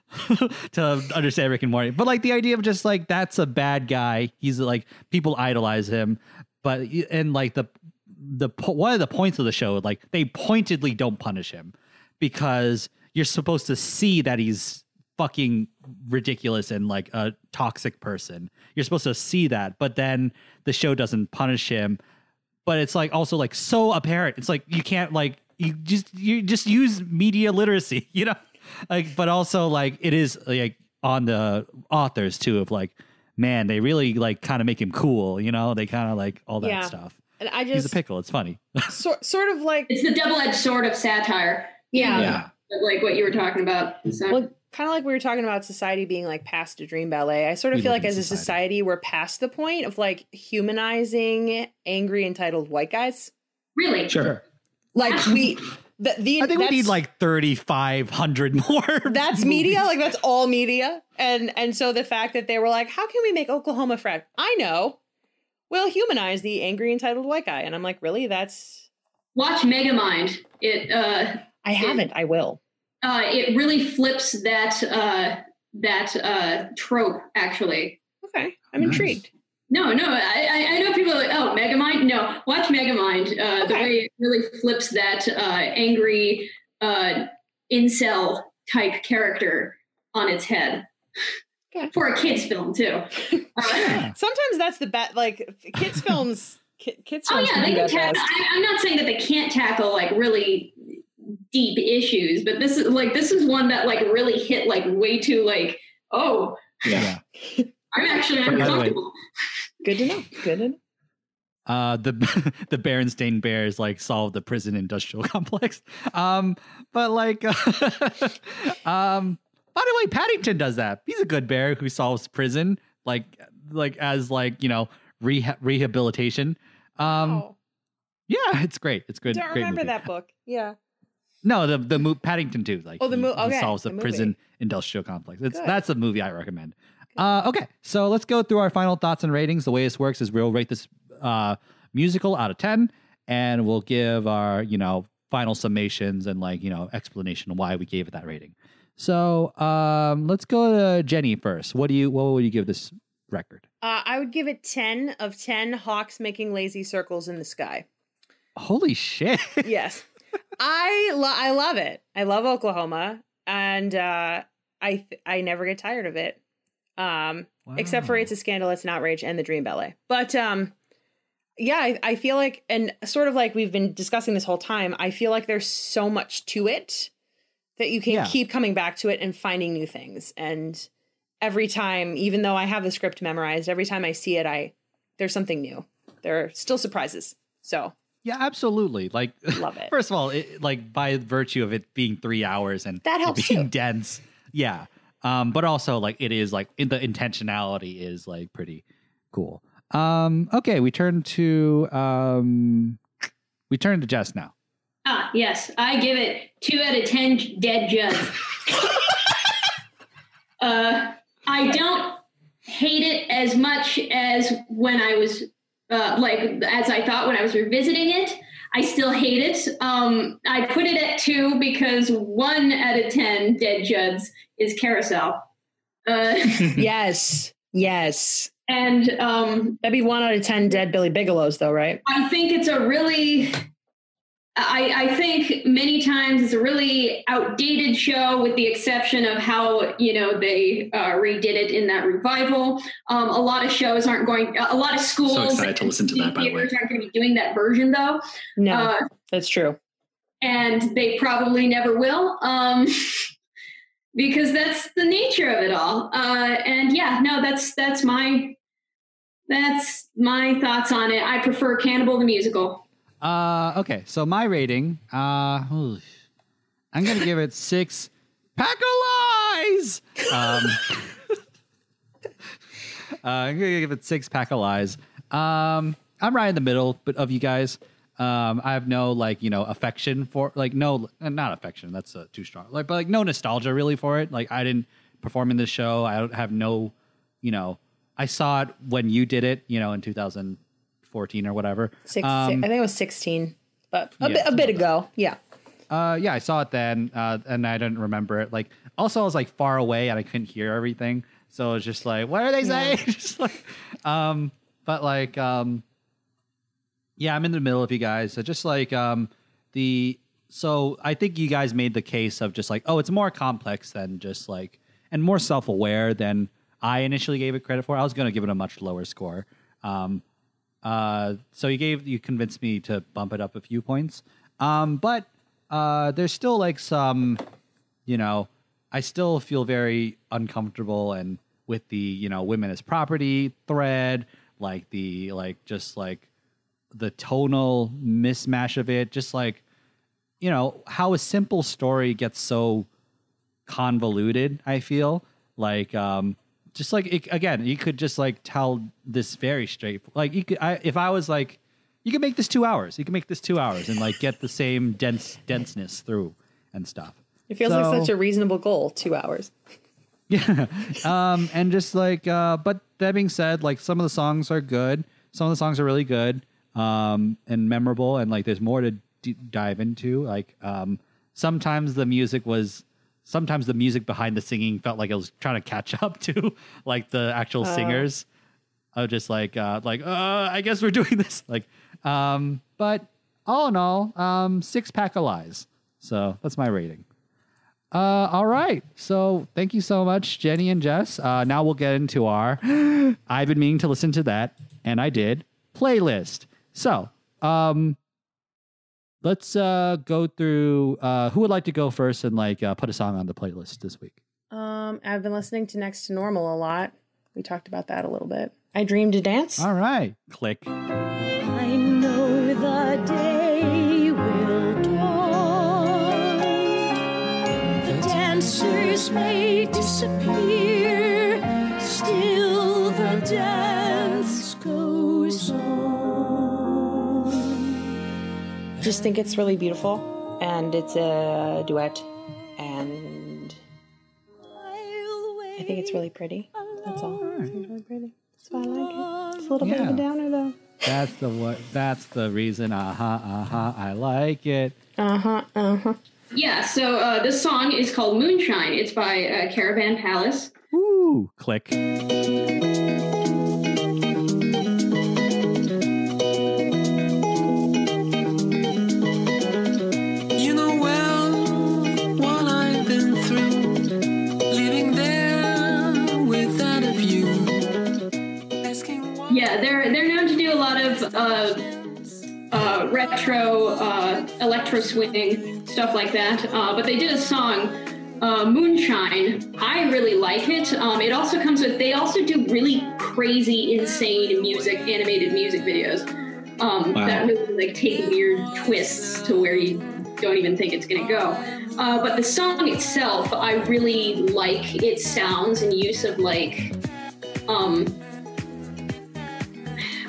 to understand rick and morty. But like the idea of just like that's a bad guy. He's like people idolize him. But and like the the one of the points of the show like they pointedly don't punish him because you're supposed to see that he's fucking ridiculous and like a toxic person. You're supposed to see that, but then the show doesn't punish him. But it's like also like so apparent. It's like you can't like you just you just use media literacy, you know? Like but also like it is like on the authors too of like man, they really like kind of make him cool, you know? They kind of like all that Yeah. stuff. and I just He's a pickle. It's funny. sort sort of like It's the double-edged sword of satire. yeah. Yeah. Like what you were talking about. So. Well, kind of like we were talking about society being like past a dream ballet. I sort of We feel like in as a society. society, we're past the point of like humanizing angry entitled white guys. really? Sure. Like we, the, the I think we need like 3500 more. that's media like that's all media and and so the fact that they were like how can we make oklahoma fresh i know we'll humanize the angry entitled white guy and i'm like really that's Watch Megamind. It uh, i haven't i will uh, it really flips that uh, that uh, trope. Actually, okay i'm Nice. intrigued no, no. I, I- I know people are like, oh, Megamind. No, watch Megamind. Uh, The way it really flips that uh, angry uh, incel type character on its head. Okay. For a kids film too. Uh, sometimes that's the bet like kids films ki- kids Oh yeah, they can that tackle. I, I'm not saying that they can't tackle like really deep issues, but this is like this is one that like really hit like way too like oh Yeah. I'm actually By way- uncomfortable. good to know good to know uh the the Berenstain Bears like solve the prison industrial complex. Um but like um by the way Paddington does that. He's a good bear who solves prison like like as like, you know, reha- rehabilitation. Um oh, yeah, it's great. It's good. don't great remember movie. that book yeah No, the the mo- Paddington too. Like Oh, the he- okay, solves the, the movie. prison industrial complex. It's Good. that's a movie I recommend. Uh, okay, so let's go through our final thoughts and ratings. The way this works is we'll rate this uh, musical out of ten, and we'll give our you know final summations and like you know explanation why we gave it that rating. So um, let's go to Jenny first. What do you what would you give this record? uh, i would give it 10 of 10 hawks making lazy circles in the sky Holy shit! yes i lo- i love it. I love oklahoma and uh i th- i never get tired of it. Um except for it's a scandal it's an outrage and the dream ballet. But um yeah I, I feel like and sort of like we've been discussing this whole time i feel like there's so much to it that you can Yeah. keep coming back to it and finding new things. And every time even though i have the script memorized every time i see it i there's something new. There are still surprises. So Yeah, absolutely. Like Love it. First of all, it, like by virtue of it being three hours and That helps being too. dense. Yeah. Um, but also like it is like in the intentionality is like pretty cool. Um, okay, we turn to um we turn to Jess now. Ah, yes, I give it two out of ten dead juds. uh, I don't hate it as much as when I was uh, like as I thought when I was revisiting it. I still hate it. Um, I put it at two because one out of ten dead juds is carousel. Uh, yes yes and um, that'd be one out of ten dead billy bigelows though right I think it's a really I, I think many times it's a really outdated show with the exception of how you know they uh, redid it in that revival. Um, a lot of shows aren't going a lot of schools So excited to listen to that, by the way. aren't going to be doing that version though. No uh, that's true. and they probably never will um, because that's the nature of it all. Uh, and yeah no that's that's my that's my thoughts on it. I prefer cannibal the musical Uh okay, so my rating, uh ooh, I'm gonna give it six pack of lies. Um, uh, I'm gonna give it six pack of lies. Um, I'm right in the middle, but of you guys, um, I have no like you know affection for like no uh, not affection. That's uh, too strong. Like but like no nostalgia really for it. Like I didn't perform in this show. I don't have no, you know, I saw it when you did it. You know, in 2014 or whatever. Six, Um, I think it was 16, but a yeah, bit, a bit ago. Yeah. Uh, yeah, I saw it then, uh, and I didn't remember it. Like, also, I was like far away and I couldn't hear everything, so it was just like, what are they saying? just like, um, but like, um, yeah, I'm in the middle of you guys. So just like, um, the so I think you guys made the case of just like, oh, it's more complex than just like, and more self aware than I initially gave it credit for. I was going to give it a much lower score. Um, uh, so you gave you convinced me to bump it up a few points. Um, but uh, there's still like some, you know, I still feel very uncomfortable and with the you know women as property thread, like the like just like the tonal mismatch of it, just like you know how a simple story gets so convoluted. I feel like um just like it, again, you could just like tell this very straight. Like you could, I, if I was like, you could make this two hours. You can make this two hours and like get the same dense denseness through and stuff. It feels So- like such a reasonable goal. Two hours. Yeah. Um, and just like, uh, but that being said, like some of the songs are good. Some of the songs are really good um, and memorable, and like there's more to d- dive into. Like um, sometimes the music was, sometimes the music behind the singing felt like it was trying to catch up to like the actual singers. I was just like, uh, like, uh, I guess we're doing this. Like, um, but all in all, um, six pack of lies. So that's my rating. Uh, all right. So thank you so much, Jenny and Jess. Uh, now we'll get into our I've been meaning to listen to that, and I did playlist. So, um, let's uh go through. Uh, who would like to go first and like uh, put a song on the playlist this week? Um, I've been listening to Next to Normal a lot. We talked about that a little bit. I dreamed to Dance. All right, click. I know the day will dawn. The dancers may disappear, still the dance Just think it's really beautiful, and it's a duet, and I think it's really pretty. That's all. I it's really pretty. That's why I like it. It's a little bit of a downer, though. That's the what. That's the reason. Uh huh. Uh huh. I like it. Uh huh. Uh huh. Yeah, so uh, this song is called Moonshine. It's by uh, Caravan Palace. Woo! Click. Uh, uh, retro uh, electro swing stuff like that. Uh, but they did a song, uh, Moonshine. I really like it. Um, it also comes with they also do really crazy, insane music, animated music videos um, Wow. that really like take weird twists to where you don't even think it's gonna go. Uh, but the song itself, I really like its sounds and use of like. Um,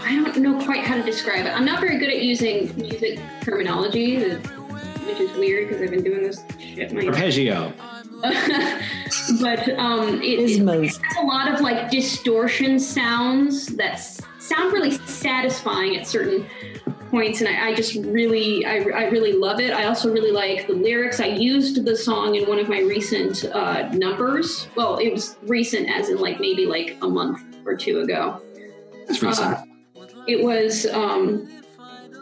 I don't know quite how to describe it. I'm not very good at using music terminology, which is weird because I've been doing this shit my Arpeggio. but um, it, it Gizmos. has a lot of like distortion sounds that s- sound really satisfying at certain points, and I, I just really, I, I really love it. I also really like the lyrics. I used the song in one of my recent uh, numbers. Well, it was recent, as in like maybe like a month or two ago. It's recent. Uh, it was um,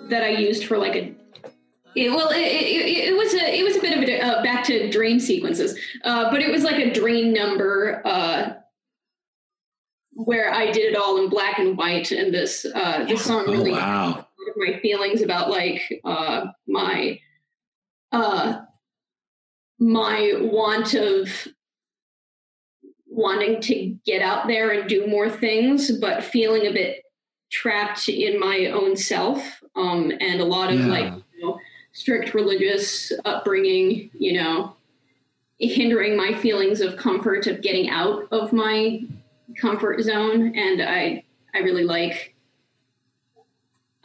that I used for like a. It, well, it, it, it was a it was a bit of a uh, back to dream sequences, uh, but it was like a dream number uh, where I did it all in black and white, and this uh, this song oh really wow. my feelings about like uh, my uh, my want of wanting to get out there and do more things, but feeling a bit trapped in my own self, um, and a lot of Yeah. like you know, strict religious upbringing, you know, hindering my feelings of comfort of getting out of my comfort zone and i i really like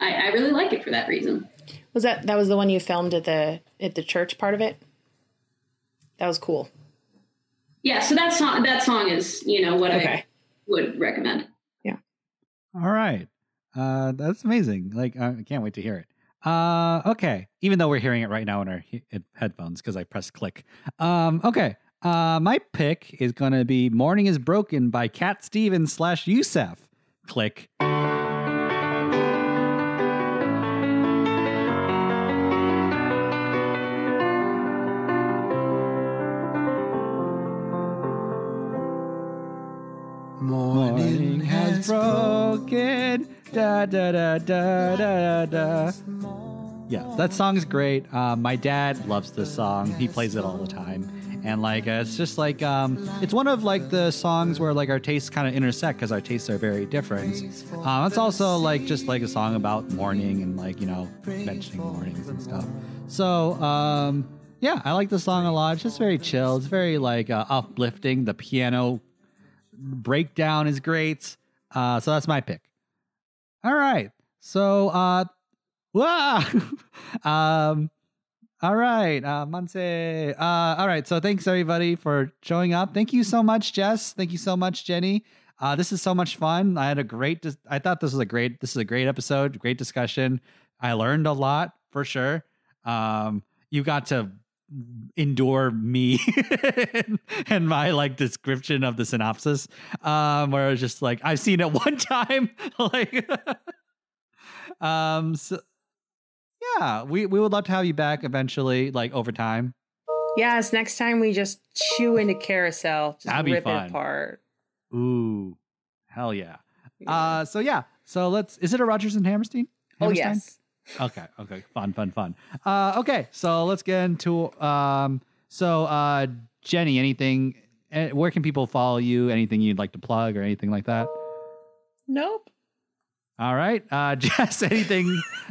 i, I really like it for that reason Was that that was the one you filmed at the at the church part of it? That was cool. yeah so that song that song is you know what i would recommend yeah All right. Uh, that's amazing. Like, I can't wait to hear it. Uh, okay. Even though we're hearing it right now in our he- headphones because I pressed click. Um, okay. Uh, my pick is going to be Morning is Broken by Cat Stevens slash Yusuf. Click. Morning has broken. Da da da da da da. Yeah, that song's great. Uh, my dad loves this song. He plays it all the time, and like uh, it's just like um, it's one of like the songs where like our tastes kind of intersect because our tastes are very different. Um, it's also like just like a song about mourning and like you know mentioning mornings and stuff. So um, yeah, I like the song a lot. It's just very chill. It's very like uh, uplifting. The piano breakdown is great. Uh, so that's my pick. All right. So, uh, wow. um, all right, uh, Monse. Uh, all right. So thanks everybody for showing up. Thank you so much, Jess. Thank you so much, Jenny. Uh, this is so much fun. I had a great. Dis- I thought this was a great. This is a great episode. Great discussion. I learned a lot for sure. Um, you got to endure me and my like description of the synopsis um where I was just like I've seen it one time like um so yeah we we would love to have you back eventually like over time Yes, next time we just chew into carousel. Just That'd be rip fun. it apart. ooh hell yeah uh so yeah so let's is it a Rodgers and Hammerstein oh Hammerstein? yes. Okay okay fun fun fun. Uh okay so let's get into um so uh jenny anything eh, where can people follow you? Anything you'd like to plug or anything like that? Nope. all right uh jess anything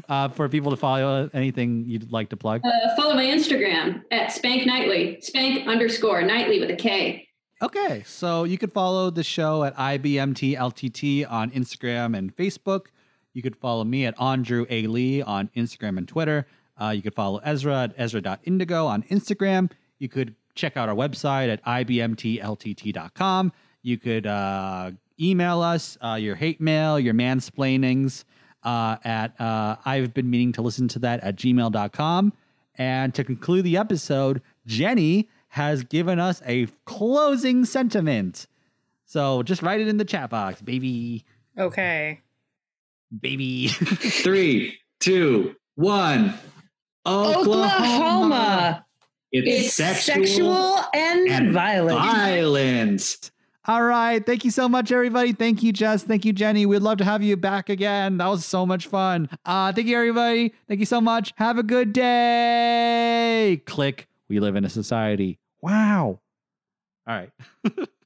uh for people to follow anything you'd like to plug? Uh, follow my instagram at spank nightly spank underscore nightly with a k. Okay, so you could follow the show at IBMTLTT on Instagram and Facebook. You could follow me at Andrew A. Lee on Instagram and Twitter. Uh, you could follow Ezra at Ezra.indigo on Instagram. You could check out our website at IBMTLTT.com. You could uh, email us uh, your hate mail, your mansplainings uh, at uh, I've been meaning to listen to that at gmail.com. And to conclude the episode, Jenny has given us a closing sentiment. So just write it in the chat box, baby. Okay. Baby. Three, two, one. Oklahoma. Oklahoma. It's, It's sexual, sexual, and, and violent. violence. All right. Thank you so much, everybody. Thank you, Jess. Thank you, Jenny. We'd love to have you back again. That was so much fun. Uh, thank you, everybody. Thank you so much. Have a good day. Click. We live in a society. Wow. All right.